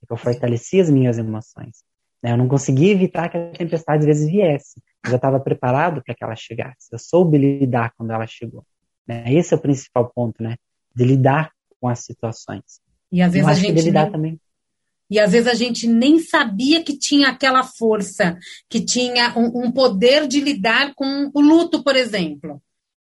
Speaker 3: Porque eu fortaleci as minhas emoções. Né? Eu não consegui evitar que a tempestade às vezes viesse. Eu já estava preparado para que ela chegasse. Eu soube lidar quando ela chegou. Né? Esse é o principal ponto, né? De lidar com as situações.
Speaker 2: E às vezes a gente lidar nem... também e às vezes a gente nem sabia que tinha aquela força, que tinha um, um poder de lidar com o luto, por exemplo.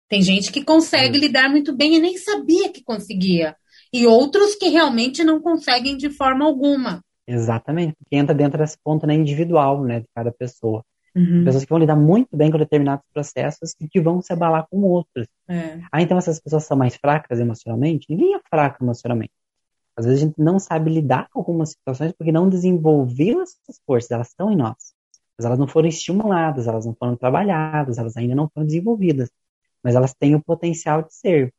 Speaker 2: Tem gente que consegue lidar muito bem e nem sabia que conseguia. E outros que realmente não conseguem de forma alguma.
Speaker 3: Exatamente, porque entra dentro desse ponto né, individual né, de cada pessoa. Uhum. Pessoas que vão lidar muito bem com determinados processos e que vão se abalar com outros. É. Ah, então essas pessoas são mais fracas emocionalmente? Ninguém é fraco emocionalmente. Às vezes a gente não sabe lidar com algumas situações porque não desenvolveu essas forças, elas estão em nós. Mas elas não foram estimuladas, elas não foram trabalhadas, elas ainda não foram desenvolvidas. Mas elas têm o potencial de ser.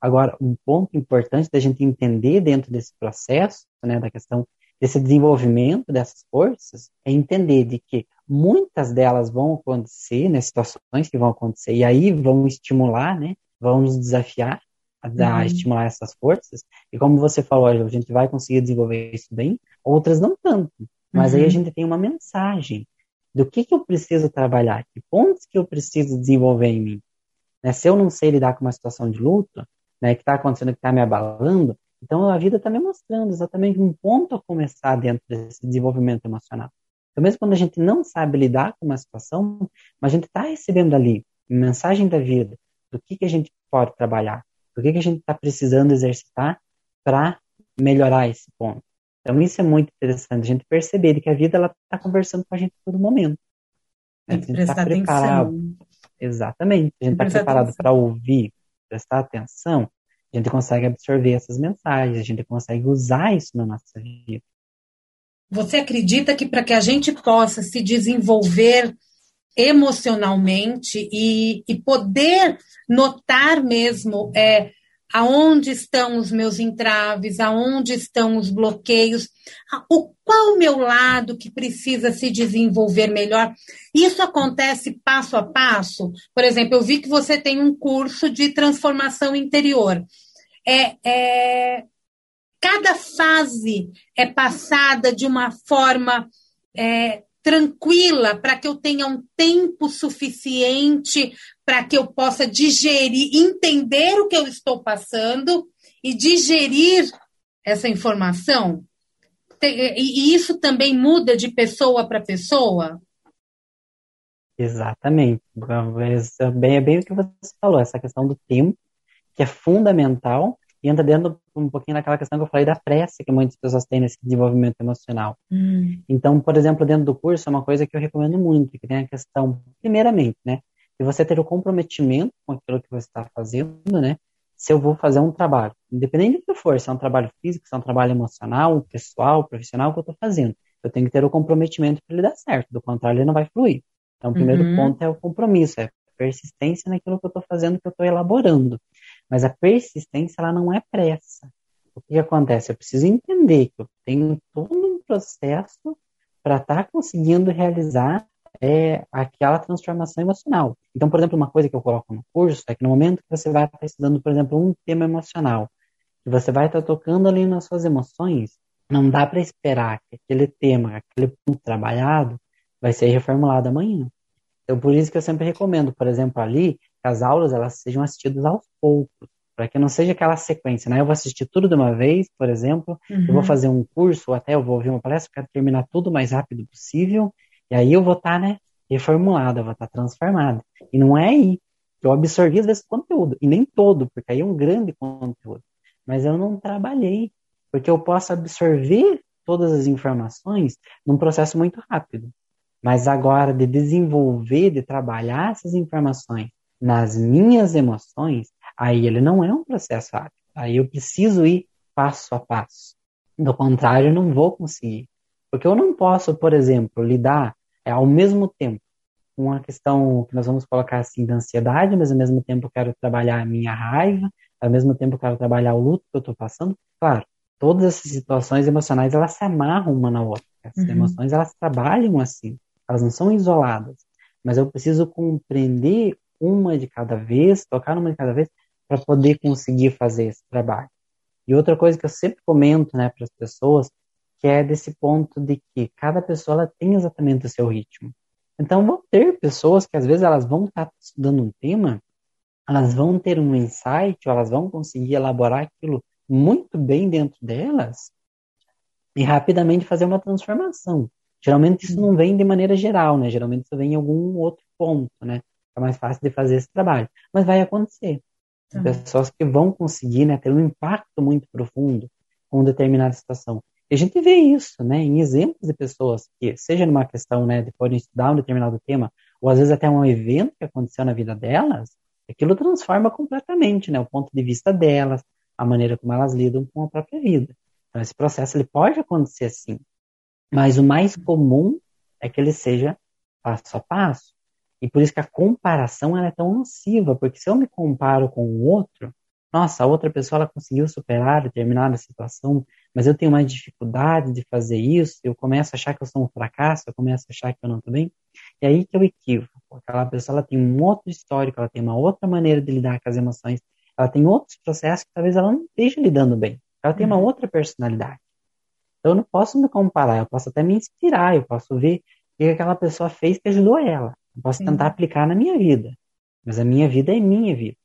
Speaker 3: Agora, um ponto importante da gente entender dentro desse processo, né, da questão desse desenvolvimento dessas forças, é entender de que muitas delas vão acontecer, né, situações que vão acontecer, e aí vão estimular, né, vão nos desafiar, a, dar, uhum. estimular essas forças. E como você falou, a gente vai conseguir desenvolver isso bem, outras não tanto. Mas uhum. aí a uhum. gente tem uma mensagem do que, que eu preciso trabalhar, que pontos que eu preciso desenvolver em mim. Né? Se eu não sei lidar com uma situação de luta, né, que está acontecendo, que está me abalando, então a vida está me mostrando exatamente um ponto a começar dentro desse desenvolvimento emocional. Então, mesmo quando a gente não sabe lidar com uma situação, mas a gente está recebendo ali mensagem da vida, do que, que a gente pode trabalhar, do que, que a gente está precisando exercitar para melhorar esse ponto. Então, isso é muito interessante, a gente perceber que a vida está conversando com a gente a todo momento.
Speaker 2: Né? A gente está preparado. Atenção.
Speaker 3: Exatamente. A gente está preparado para ouvir, prestar atenção, a gente consegue absorver essas mensagens, a gente consegue usar isso na nossa vida.
Speaker 2: Você acredita que para que a gente possa se desenvolver emocionalmente e, e poder notar mesmo é, aonde estão os meus entraves, aonde estão os bloqueios, o qual o meu lado que precisa se desenvolver melhor. Isso acontece passo a passo. Por exemplo, eu vi que você tem um curso de transformação interior. É, é cada fase é passada de uma forma é, tranquila para que eu tenha um tempo suficiente para que eu possa digerir, entender o que eu estou passando e digerir essa informação? E isso também muda de pessoa para pessoa?
Speaker 3: Exatamente. É bem, é bem o que você falou, essa questão do tempo, que é fundamental, e entra dentro um pouquinho daquela questão que eu falei da pressa que muitas pessoas têm nesse desenvolvimento emocional. Hum. Então, por exemplo, dentro do curso, é uma coisa que eu recomendo muito, que tem a questão, primeiramente, né, de você ter o comprometimento com aquilo que você está fazendo, né? Se eu vou fazer um trabalho, independente do que for, se é um trabalho físico, se é um trabalho emocional, pessoal, profissional, que eu estou fazendo, eu tenho que ter o comprometimento para ele dar certo, do contrário, ele não vai fluir. Então, o primeiro uhum. ponto é o compromisso, é persistência naquilo que eu estou fazendo, que eu estou elaborando. Mas a persistência, ela não é pressa. O que acontece? Eu preciso entender que eu tenho todo um processo para estar tá conseguindo realizar é aquela transformação emocional. Então, por exemplo, uma coisa que eu coloco no curso é que no momento que você vai estar estudando, por exemplo, um tema emocional, que você vai estar tocando ali nas suas emoções, não dá para esperar que aquele tema, aquele ponto trabalhado, vai ser reformulado amanhã. Então, por isso que eu sempre recomendo, por exemplo, ali, as aulas elas sejam assistidas aos poucos, para que não seja aquela sequência, né? Eu vou assistir tudo de uma vez, por exemplo, uhum. eu vou uhum. fazer um curso, ou até eu vou ouvir uma palestra, quero terminar tudo o mais rápido possível, e aí eu vou estar, tá, né, reformulada, eu vou estar tá transformada. E não é aí que eu absorvi esse conteúdo, e nem todo, porque aí é um grande conteúdo. Mas eu não trabalhei, porque eu posso absorver todas as informações num processo muito rápido. Mas agora, de desenvolver, de trabalhar essas informações nas minhas emoções, aí ele não é um processo rápido. Aí eu preciso ir passo a passo. Do contrário, eu não vou conseguir. Porque eu não posso, por exemplo, lidar é, ao mesmo tempo uma questão que nós vamos colocar assim da ansiedade, mas ao mesmo tempo quero trabalhar a minha raiva, ao mesmo tempo quero trabalhar o luto que eu estou passando. Claro, todas essas situações emocionais elas se amarram uma na outra. Essas uhum. emoções elas trabalham assim, elas não são isoladas. Mas eu preciso compreender uma de cada vez, tocar uma de cada vez, para poder conseguir fazer esse trabalho. E outra coisa que eu sempre comento né, para as pessoas que é desse ponto de que cada pessoa ela tem exatamente o seu ritmo. Então vão ter pessoas que às vezes elas vão estar estudando um tema, elas vão ter um insight, ou elas vão conseguir elaborar aquilo muito bem dentro delas e rapidamente fazer uma transformação. Geralmente isso não vem de maneira geral, né? Geralmente isso vem em algum outro ponto, né? É mais fácil de fazer esse trabalho. Mas vai acontecer. Tá. Pessoas que vão conseguir né, ter um impacto muito profundo com determinada situação. E a gente vê isso, né, em exemplos de pessoas que, seja numa questão, né, de poderem estudar um determinado tema, ou às vezes até um evento que aconteceu na vida delas, aquilo transforma completamente, né, o ponto de vista delas, a maneira como elas lidam com a própria vida. Então, esse processo ele pode acontecer sim, mas o mais comum é que ele seja passo a passo. E por isso que a comparação ela é tão nociva, porque se eu me comparo com o outro, nossa, a outra pessoa ela conseguiu superar determinada situação, mas eu tenho mais dificuldade de fazer isso, eu começo a achar que eu sou um fracasso, eu começo a achar que eu não estou bem, e aí que eu equivoco. Aquela pessoa ela tem um outro histórico, ela tem uma outra maneira de lidar com as emoções, ela tem outros processos que talvez ela não esteja lidando bem, ela tem uma uhum. outra personalidade. Então eu não posso me comparar, eu posso até me inspirar, eu posso ver o que aquela pessoa fez que ajudou ela, eu posso Sim. tentar aplicar na minha vida, mas a minha vida é minha vida,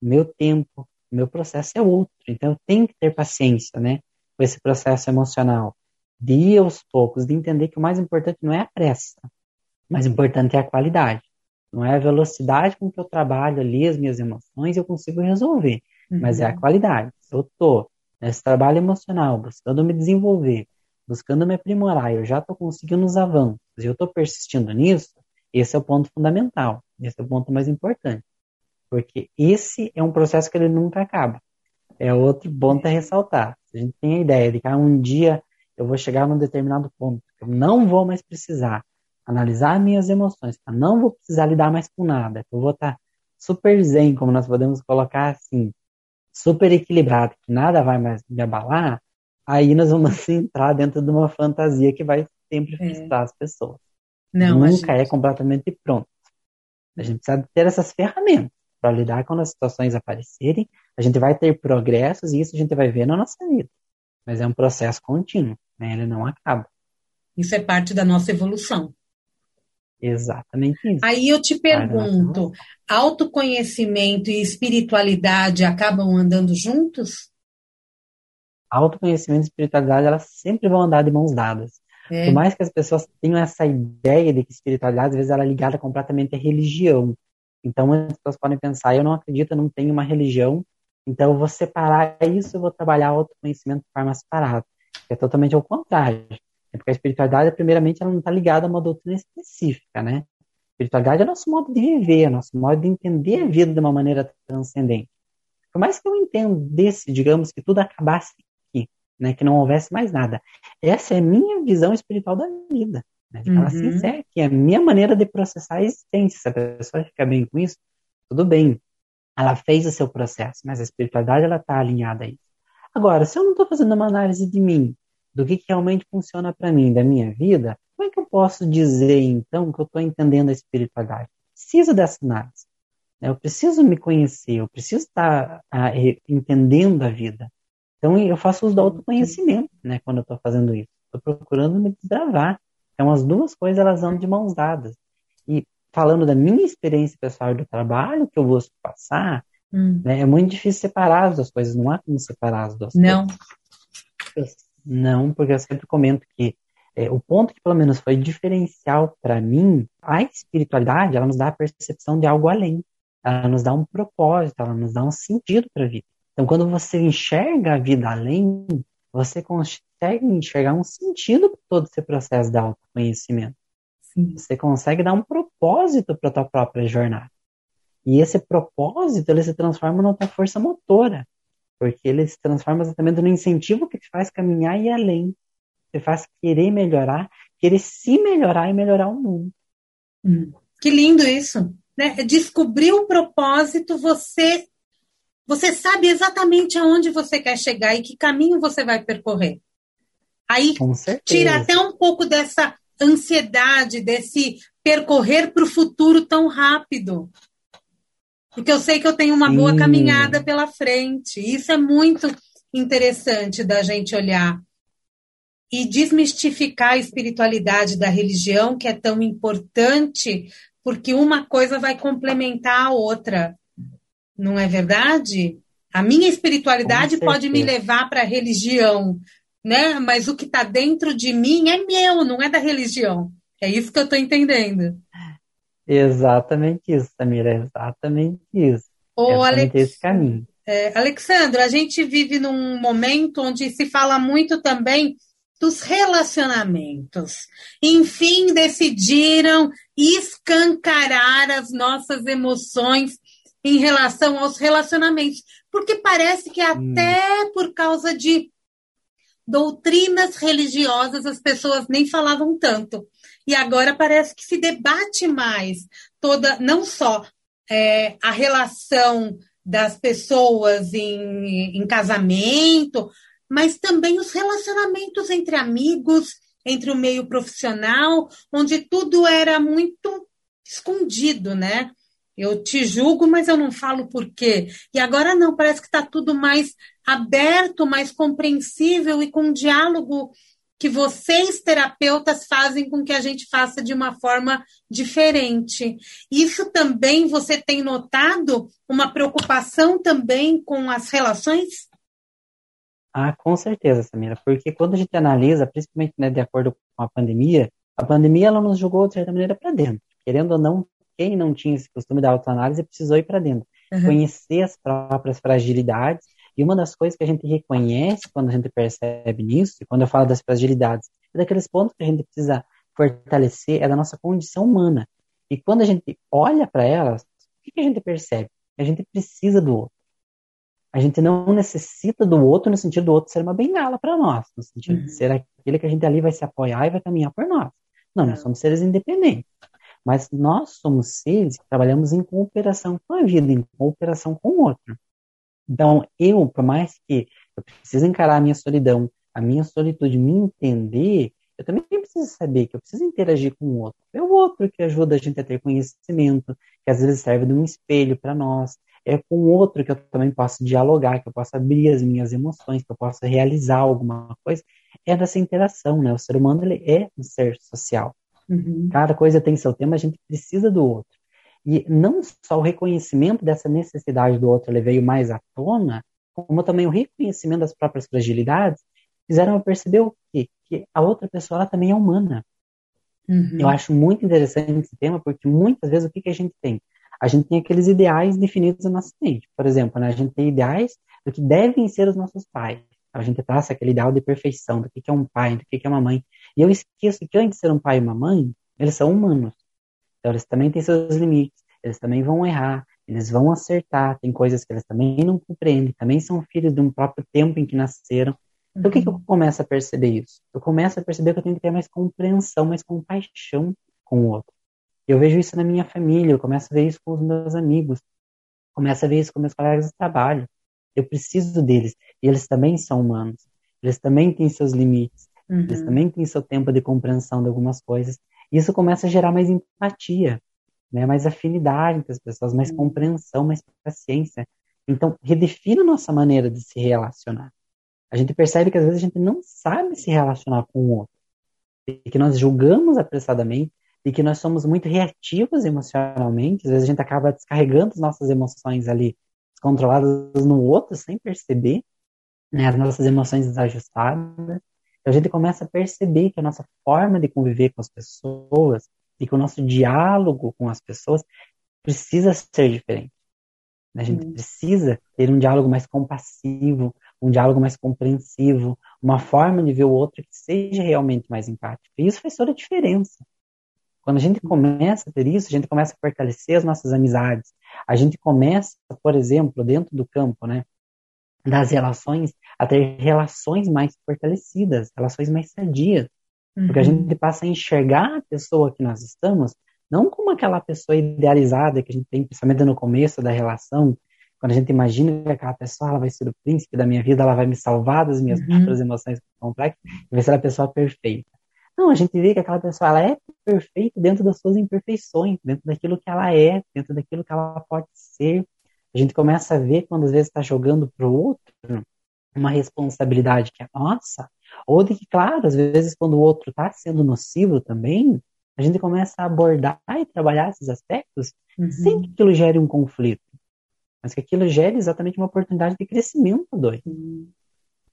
Speaker 3: meu tempo, meu processo é outro. Então eu tenho que ter paciência, né, com esse processo emocional. De ir aos poucos, de entender que o mais importante não é a pressa, o mais importante é a qualidade. Não é a velocidade com que eu trabalho ali as minhas emoções, eu consigo resolver. Uhum. Mas é a uhum. qualidade. Se eu estou nesse trabalho emocional, buscando me desenvolver, buscando me aprimorar, eu já estou conseguindo os avanços, e eu estou persistindo nisso, esse é o ponto fundamental. Esse é o ponto mais importante. Porque esse é um processo que ele nunca acaba. É outro ponto a ressaltar. Se a gente tem a ideia de que ah, um dia eu vou chegar num determinado ponto, que eu não vou mais precisar analisar minhas emoções, eu não vou precisar lidar mais com nada, eu vou estar super zen, como nós podemos colocar assim, super equilibrado, que nada vai mais me abalar, aí nós vamos entrar dentro de uma fantasia que vai sempre é. frustrar é. as pessoas. Não, Nunca gente... é completamente pronto. A gente precisa ter essas ferramentas para lidar quando as situações aparecerem. A gente vai ter progressos e isso a gente vai ver na nossa vida. Mas é um processo contínuo, né? ele não acaba.
Speaker 2: Isso é parte da nossa evolução.
Speaker 3: Exatamente isso.
Speaker 2: Aí eu te pergunto, autoconhecimento e espiritualidade acabam andando juntos?
Speaker 3: Autoconhecimento e espiritualidade, elas sempre vão andar de mãos dadas. É. Por mais que as pessoas tenham essa ideia de que espiritualidade, às vezes, ela é ligada completamente à religião. Então, as pessoas podem pensar, eu não acredito, eu não tenho uma religião, então eu vou separar isso, eu vou trabalhar autoconhecimento de forma separada. É totalmente ao contrário. É porque a espiritualidade, primeiramente, ela não está ligada a uma doutrina específica, né? A espiritualidade é nosso modo de viver, é nosso modo de entender a vida de uma maneira transcendente. Por mais que eu entendesse, digamos, que tudo acabasse né? Que não houvesse mais nada. Essa é a minha visão espiritual da vida. Né? De falar assim, uhum. que é a minha maneira de processar a existência. Se a pessoa fica bem com isso, tudo bem. Ela fez o seu processo, mas a espiritualidade ela está alinhada a isso. Agora, se eu não estou fazendo uma análise de mim, do que, que realmente funciona para mim, da minha vida, como é que eu posso dizer, então, que eu estou entendendo a espiritualidade? Preciso dessa análise. Né? Eu preciso me conhecer, eu preciso estar tá, entendendo a vida. Então, eu faço uso do autoconhecimento né, quando eu estou fazendo isso. Estou procurando me desbravar. Então, as duas coisas, elas andam de mãos dadas. E falando da minha experiência pessoal do trabalho que eu vou passar, hum. né, é muito difícil separar as duas coisas. Não há como separar as duas
Speaker 2: não.
Speaker 3: coisas. Não. Não, porque eu sempre comento que é, o ponto que pelo menos foi diferencial para mim, a espiritualidade, ela nos dá a percepção de algo além. Ela nos dá um propósito, ela nos dá um sentido para a vida. Então, quando você enxerga a vida além, você consegue enxergar um sentido para todo esse processo de autoconhecimento. Sim. Você consegue dar um propósito para a tua própria jornada. E esse propósito, ele se transforma na tua força motora porque ele se transforma exatamente no incentivo que te faz caminhar e ir além, te faz querer melhorar, querer se melhorar e melhorar o mundo.
Speaker 2: Hum, que lindo isso, né? Descobrir o propósito, você você sabe exatamente aonde você quer chegar e que caminho você vai percorrer. Aí tira até um pouco dessa ansiedade, desse percorrer para o futuro tão rápido porque eu sei que eu tenho uma boa caminhada pela frente. Isso é muito interessante da gente olhar e desmistificar a espiritualidade da religião, que é tão importante, porque uma coisa vai complementar a outra. Não é verdade? A minha espiritualidade pode me levar para a religião, né? Mas o que está dentro de mim é meu, não é da religião. É isso que eu estou entendendo.
Speaker 3: Exatamente isso, Samira, exatamente isso. Ô, Alex... esse caminho.
Speaker 2: É, Alexandra, a gente vive num momento onde se fala muito também dos relacionamentos. Enfim, decidiram escancarar as nossas emoções em relação aos relacionamentos, porque parece que hum. até hum. por causa de doutrinas religiosas as pessoas nem falavam tanto e agora parece que se debate mais toda, não só é, a relação das pessoas em, em casamento, mas também os relacionamentos entre amigos, entre o meio profissional, onde tudo era muito escondido, né? Eu te julgo, mas eu não falo por quê. E agora não, parece que está tudo mais aberto, mais compreensível e com um diálogo que vocês, terapeutas, fazem com que a gente faça de uma forma diferente. Isso também você tem notado uma preocupação também com as relações?
Speaker 3: Ah, com certeza, Samira, porque quando a gente analisa, principalmente né, de acordo com a pandemia, a pandemia ela nos jogou de certa maneira para dentro. Querendo ou não, quem não tinha esse costume da autoanálise precisou ir para dentro, uhum. conhecer as próprias fragilidades. E uma das coisas que a gente reconhece quando a gente percebe nisso, e quando eu falo das fragilidades, é daqueles pontos que a gente precisa fortalecer, é da nossa condição humana. E quando a gente olha para elas, o que, a gente percebe? A gente precisa do outro. A gente não necessita do outro no sentido do outro ser uma bengala para nós, no sentido uhum. de ser aquele que a gente ali vai se apoiar e vai caminhar por nós. Não, nós somos seres independentes. Mas nós somos seres que trabalhamos em cooperação com a vida, em cooperação com o outro. Então, eu, por mais que eu precise encarar a minha solidão, a minha solitude, me entender, eu também preciso saber que eu preciso interagir com o outro. É o outro que ajuda a gente a ter conhecimento, que às vezes serve de um espelho para nós. É com o outro que eu também posso dialogar, que eu posso abrir as minhas emoções, que eu posso realizar alguma coisa. É dessa interação, né? O ser humano ele é um ser social. Uhum. Cada coisa tem seu tema, a gente precisa do outro. E não só o reconhecimento dessa necessidade do outro veio mais à tona, como também o reconhecimento das próprias fragilidades, fizeram eu perceber o quê? Que a outra pessoa ela também é humana. Uhum. Eu acho muito interessante esse tema, porque muitas vezes o que, que a gente tem? A gente tem aqueles ideais definidos na nossa mente. Por exemplo, né, a gente tem ideais do que devem ser os nossos pais. A gente traça aquele ideal de perfeição, do que, que é um pai, do que, que é uma mãe. E eu esqueço que antes de ser um pai e uma mãe, eles são humanos. Então, eles também têm seus limites, eles também vão errar, eles vão acertar, tem coisas que eles também não compreendem, também são filhos de um próprio tempo em que nasceram. Então, o que, que eu uhum. começo a perceber isso? Eu começo a perceber que eu tenho que ter mais compreensão, mais compaixão com o outro. Eu vejo isso na minha família, eu começo a ver isso com os meus amigos, começo a ver isso com meus colegas de trabalho. Eu preciso deles. E eles também são humanos. Eles também têm seus limites. Uhum. Eles também têm seu tempo de compreensão de algumas coisas. E isso começa a gerar mais empatia, né? mais afinidade entre as pessoas, mais uhum. compreensão, mais paciência. Então, redefina a nossa maneira de se relacionar. A gente percebe que às vezes a gente não sabe se relacionar com o outro. E que nós julgamos apressadamente, e que nós somos muito reativos emocionalmente. Às vezes a gente acaba descarregando as nossas emoções ali, descontroladas no outro, sem perceber, né? as nossas emoções desajustadas a gente começa a perceber que a nossa forma de conviver com as pessoas e que o nosso diálogo com as pessoas precisa ser diferente. A gente precisa ter um diálogo mais compassivo, um diálogo mais compreensivo, uma forma de ver o outro que seja realmente mais empático. E isso faz toda a diferença. Quando a gente começa a ter isso, a gente começa a fortalecer as nossas amizades. A gente começa, por exemplo, dentro do campo, né, das relações, a ter relações mais fortalecidas, relações mais sadias. Uhum. Porque a uhum. gente passa a enxergar a pessoa que nós estamos não como aquela pessoa idealizada que a gente tem, principalmente no começo da relação, quando a gente imagina que aquela pessoa ela vai ser o príncipe da minha vida, ela vai me salvar das minhas uhum. próprias emoções complexas, e vai ser a pessoa perfeita. Não, a gente vê que aquela pessoa ela é perfeita dentro das suas imperfeições, dentro daquilo que ela é, dentro daquilo que ela pode ser. A gente começa a ver quando às vezes está jogando para o outro uma responsabilidade que é nossa, ou de que, claro, às vezes quando o outro está sendo nocivo também, a gente começa a abordar e trabalhar esses aspectos uhum. sem que aquilo gere um conflito, mas que aquilo gere exatamente uma oportunidade de crescimento dois. Uhum.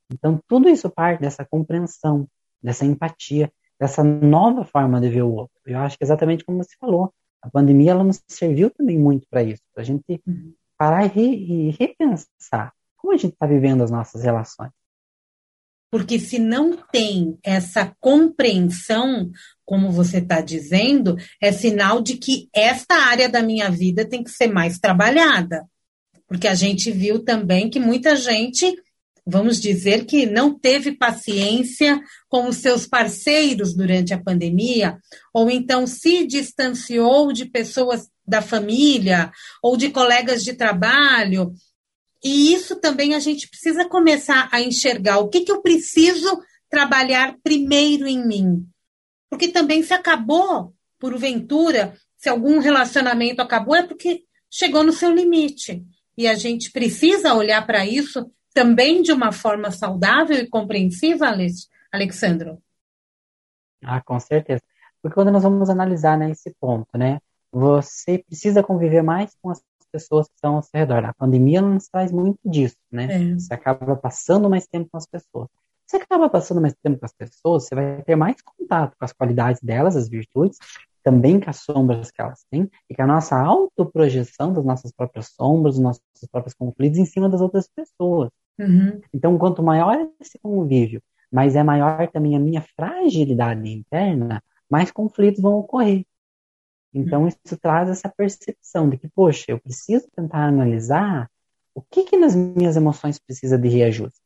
Speaker 3: Então, tudo isso parte dessa compreensão, dessa empatia, dessa nova forma de ver o outro. Eu acho que exatamente como você falou, a pandemia ela nos serviu também muito para isso, para a gente uhum. Parar e, e repensar como a gente está vivendo as nossas relações.
Speaker 2: Porque se não tem essa compreensão, como você está dizendo, é sinal de que esta área da minha vida tem que ser mais trabalhada. Porque a gente viu também que muita gente, vamos dizer, que não teve paciência com os seus parceiros durante a pandemia, ou então se distanciou de pessoas da família ou de colegas de trabalho e isso também a gente precisa começar a enxergar o que, que eu preciso trabalhar primeiro em mim. Porque também se acabou, porventura, se algum relacionamento acabou, é porque chegou no seu limite. E a gente precisa olhar para isso também de uma forma saudável e compreensiva, Alexandro?
Speaker 3: Ah, com certeza. Porque quando nós vamos analisar né, esse ponto, né, você precisa conviver mais com as pessoas que estão ao seu redor. A pandemia nos traz muito disso, né? É. Você acaba passando mais tempo com as pessoas. Você acaba passando mais tempo com as pessoas, você vai ter mais contato com as qualidades delas, as virtudes, também com as sombras que elas têm, e com a nossa autoprojeção das nossas próprias sombras, dos nossos próprios conflitos em cima das outras pessoas. Uhum. Então, quanto maior esse convívio, mas é maior também a minha fragilidade interna, mais conflitos vão ocorrer. Então, uhum. isso traz essa percepção de que, poxa, eu preciso tentar analisar o que, que nas minhas emoções precisa de reajuste.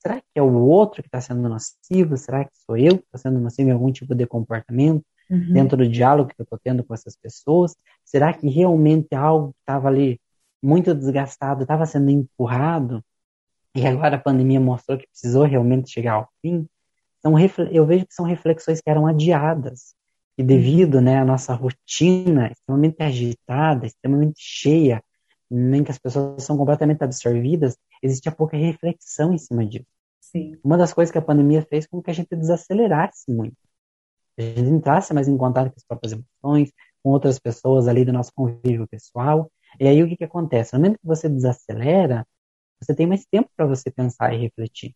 Speaker 3: Será que é o outro que está sendo nocivo? Será que sou eu que estou sendo nocivo em algum tipo de comportamento uhum. dentro do diálogo que eu estou tendo com essas pessoas? Será que realmente algo que estava ali muito desgastado estava sendo empurrado e agora a pandemia mostrou que precisou realmente chegar ao fim? Então, eu vejo que são reflexões que eram adiadas e devido né, à nossa rotina extremamente agitada, extremamente cheia, em que as pessoas são completamente absorvidas, existia pouca reflexão em cima disso. Sim. Uma das coisas que a pandemia fez com que a gente desacelerasse muito. A gente entrasse mais em contato com as próprias emoções, com outras pessoas ali do nosso convívio pessoal. E aí o que, que acontece? No momento que você desacelera, você tem mais tempo para você pensar e refletir.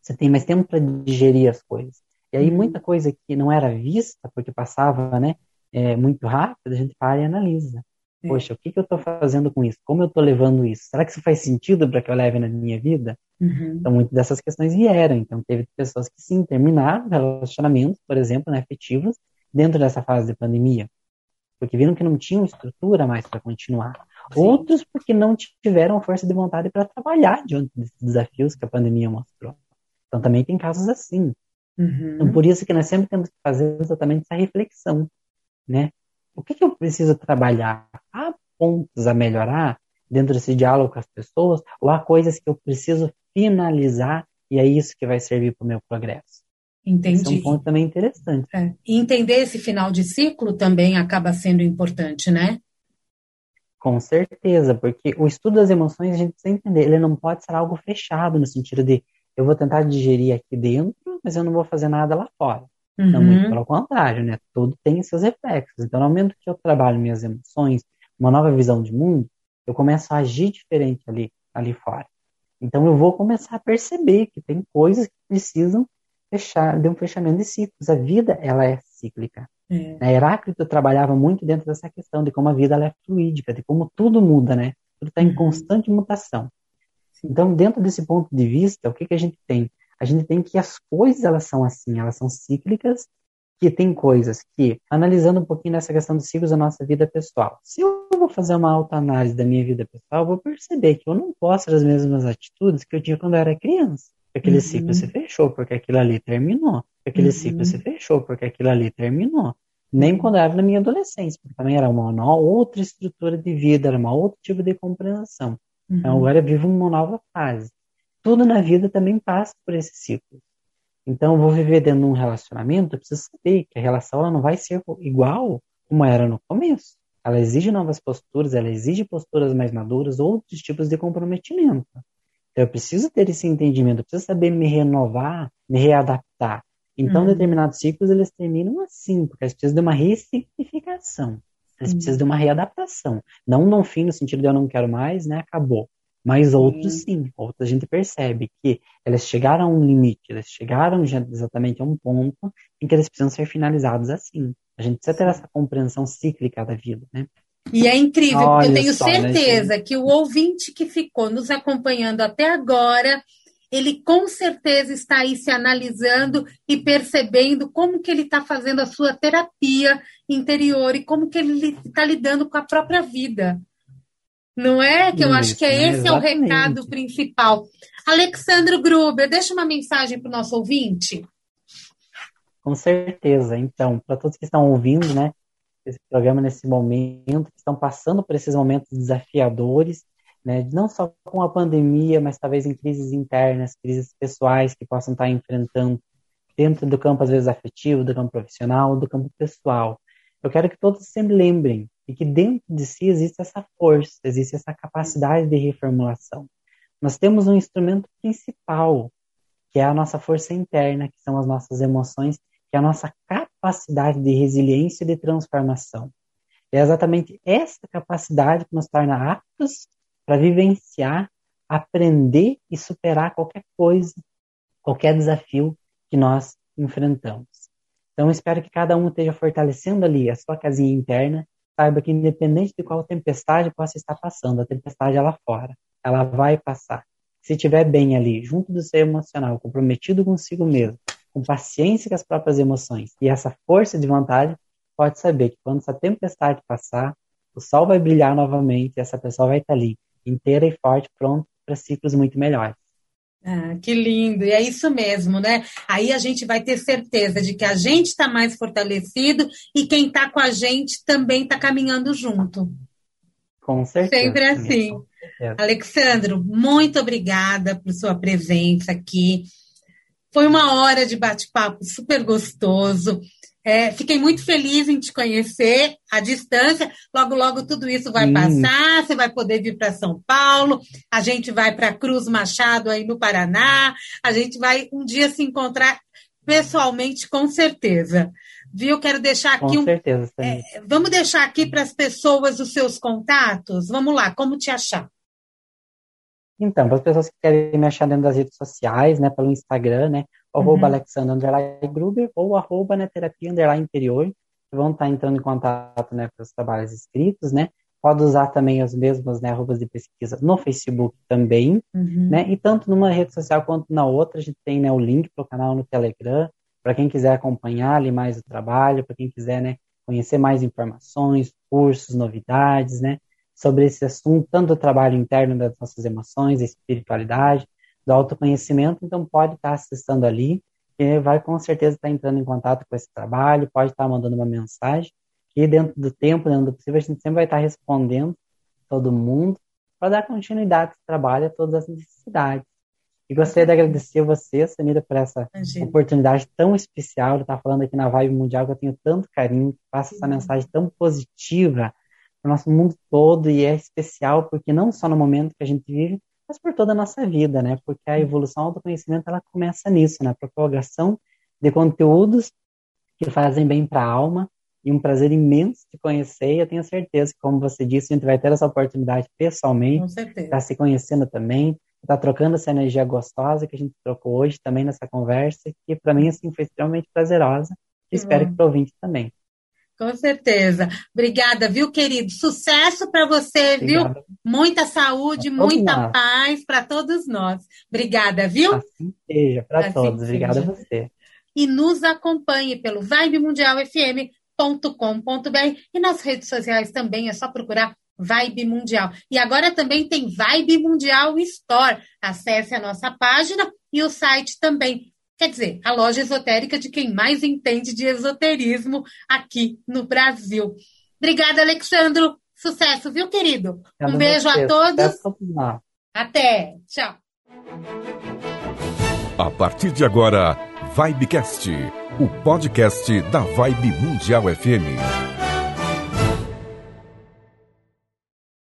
Speaker 3: Você tem mais tempo para digerir as coisas. E aí muita coisa que não era vista, porque passava né, é, muito rápido, a gente para e analisa. Poxa, o que, que eu estou fazendo com isso? Como eu estou levando isso? Será que isso faz sentido para que eu leve na minha vida? Uhum. Então, muitas dessas questões vieram. Então, teve pessoas que sim terminaram relacionamentos, por exemplo, né, afetivos, dentro dessa fase de pandemia, porque viram que não tinham estrutura mais para continuar. Outros porque não tiveram força de vontade para trabalhar diante desses desafios que a pandemia mostrou. Então, também tem casos assim. Uhum. Então, por isso que nós sempre temos que fazer exatamente essa reflexão, né? o que, que eu preciso trabalhar? Há pontos a melhorar dentro desse diálogo com as pessoas, ou há coisas que eu preciso finalizar e é isso que vai servir para o meu progresso?
Speaker 2: Entendi. Esse
Speaker 3: é um ponto também interessante.
Speaker 2: É. E entender esse final de ciclo também acaba sendo importante, né?
Speaker 3: Com certeza, porque o estudo das emoções a gente precisa entender, ele não pode ser algo fechado no sentido de eu vou tentar digerir aqui dentro, mas eu não vou fazer nada lá fora. Uhum. Não, muito pelo contrário, né? Tudo tem seus reflexos. Então, no momento que eu trabalho minhas emoções, uma nova visão de mundo, eu começo a agir diferente ali, ali fora. Então, eu vou começar a perceber que tem coisas que precisam fechar, de um fechamento de ciclos. A vida, ela é cíclica. É. Né? Heráclito trabalhava muito dentro dessa questão de como a vida é fluídica, de como tudo muda, né? Tudo está em uhum. constante mutação. Então, dentro desse ponto de vista, o que, que a gente tem? a gente tem que as coisas elas são assim, elas são cíclicas, que tem coisas que, analisando um pouquinho nessa questão dos ciclos da nossa vida pessoal, se eu vou fazer uma autoanálise da minha vida pessoal, eu vou perceber que eu não posso ter as mesmas atitudes que eu tinha quando eu era criança. Aquele uhum. ciclo se fechou porque aquilo ali terminou. Aquele uhum. ciclo se fechou porque aquilo ali terminou. Nem quando eu era na minha adolescência, porque também era uma outra estrutura de vida, era uma outro tipo de compreensão. Então, uhum. Então agora eu vivo uma nova fase tudo na vida também passa por esse ciclo. Então, eu vou viver dentro de um relacionamento, eu preciso saber que a relação ela não vai ser igual como era no começo. Ela exige novas posturas, ela exige posturas mais maduras, outros tipos de comprometimento. Então, eu preciso ter esse entendimento, eu preciso saber me renovar, me readaptar. Então, uhum. determinados ciclos, eles terminam assim, porque eles precisam de uma ressignificação. Eles uhum. precisam de uma readaptação. Não no fim, no sentido de eu não quero mais, né? Acabou. Mas outros sim, outros a gente percebe que elas chegaram a um limite, elas chegaram exatamente a um ponto em que eles precisam ser finalizados assim. A gente precisa ter essa compreensão cíclica da vida, né?
Speaker 2: E é incrível, Olha eu tenho só, né, certeza né, que o ouvinte que ficou nos acompanhando até agora, ele com certeza está aí se analisando e percebendo como que ele está fazendo a sua terapia interior e como que ele está lidando com a própria vida. Não é? Que eu Isso, acho que é esse é o recado principal. Alexandro Gruber, deixa uma mensagem para o nosso ouvinte.
Speaker 3: Com certeza. Então, para todos que estão ouvindo, né, esse programa nesse momento, que estão passando por esses momentos desafiadores, né, não só com a pandemia, mas talvez em crises internas, crises pessoais que possam estar enfrentando dentro do campo às vezes afetivo, do campo profissional, do campo pessoal. Eu quero que todos sempre lembrem e que dentro de si existe essa força, existe essa capacidade de reformulação. Nós temos um instrumento principal, que é a nossa força interna, que são as nossas emoções, que é a nossa capacidade de resiliência e de transformação. É exatamente essa capacidade que nos torna aptos para vivenciar, aprender e superar qualquer coisa, qualquer desafio que nós enfrentamos. Então, espero que cada um esteja fortalecendo ali a sua casinha interna, saiba que independente de qual tempestade possa estar passando, a tempestade é lá fora, ela vai passar. Se estiver bem ali, junto do seu emocional, comprometido consigo mesmo, com paciência com as próprias emoções e essa força de vontade, pode saber que quando essa tempestade passar, o sol vai brilhar novamente e essa pessoa vai estar ali, inteira e forte, pronta para ciclos muito melhores.
Speaker 2: Ah, que lindo, e é isso mesmo, né? Aí a gente vai ter certeza de que a gente está mais fortalecido e quem está com a gente também está caminhando junto.
Speaker 3: Com certeza.
Speaker 2: Sempre assim. Alexandro, muito obrigada por sua presença aqui. Foi uma hora de bate-papo super gostoso. É, fiquei muito feliz em te conhecer à distância. Logo, logo tudo isso vai hum. passar. Você vai poder vir para São Paulo. A gente vai para Cruz Machado aí no Paraná. A gente vai um dia se encontrar pessoalmente, com certeza. Viu? Quero deixar aqui
Speaker 3: com um. Certeza,
Speaker 2: é, vamos deixar aqui para as pessoas os seus contatos. Vamos lá, como te achar?
Speaker 3: Então, para as pessoas que querem me achar dentro das redes sociais, né, pelo Instagram, né, arroba uhum. Alexandre underline Gruber ou arroba né, terapia underline interior, que vão estar entrando em contato né, com os trabalhos escritos, né? Pode usar também as mesmas né, arrobas de pesquisa no Facebook também, uhum. né? E tanto numa rede social quanto na outra, a gente tem né, o link para o canal no Telegram, para quem quiser acompanhar ali mais o trabalho, para quem quiser né, conhecer mais informações, cursos, novidades, né? Sobre esse assunto, tanto do trabalho interno das nossas emoções, a espiritualidade, do autoconhecimento, então pode estar acessando ali, e vai com certeza estar entrando em contato com esse trabalho, pode estar mandando uma mensagem, e dentro do tempo, dentro do possível, a gente sempre vai estar respondendo todo mundo para dar continuidade a esse trabalho a todas as necessidades. E gostaria de agradecer a você, Samira, por essa Imagina. oportunidade tão especial de estar falando aqui na Vibe Mundial, que eu tenho tanto carinho, que passa essa mensagem tão positiva para o nosso mundo todo e é especial porque não só no momento que a gente vive, mas por toda a nossa vida, né? Porque a evolução do conhecimento ela começa nisso, na propagação de conteúdos que fazem bem para a alma e um prazer imenso de conhecer. E eu tenho certeza que, como você disse, a gente vai ter essa oportunidade pessoalmente, para se conhecendo também, tá trocando essa energia gostosa que a gente trocou hoje também nessa conversa, que para mim assim foi extremamente prazerosa. E espero que para o ouvinte também.
Speaker 2: Com certeza. Obrigada, viu, querido? Sucesso para você, Obrigada. viu? Muita saúde, muita nós. paz para todos nós. Obrigada, viu?
Speaker 3: Assim seja, para assim todos. Seja. Obrigada a você.
Speaker 2: E nos acompanhe pelo vibemundialfm.com.br e nas redes sociais também, é só procurar Vibe Mundial. E agora também tem Vibe Mundial Store. Acesse a nossa página e o site também Quer dizer, a loja esotérica de quem mais entende de esoterismo aqui no Brasil. Obrigada, Alexandro. Sucesso, viu, querido? um beijo a todos. Até. Tchau.
Speaker 1: A partir de agora, Vibecast, o podcast da Vibe Mundial FM.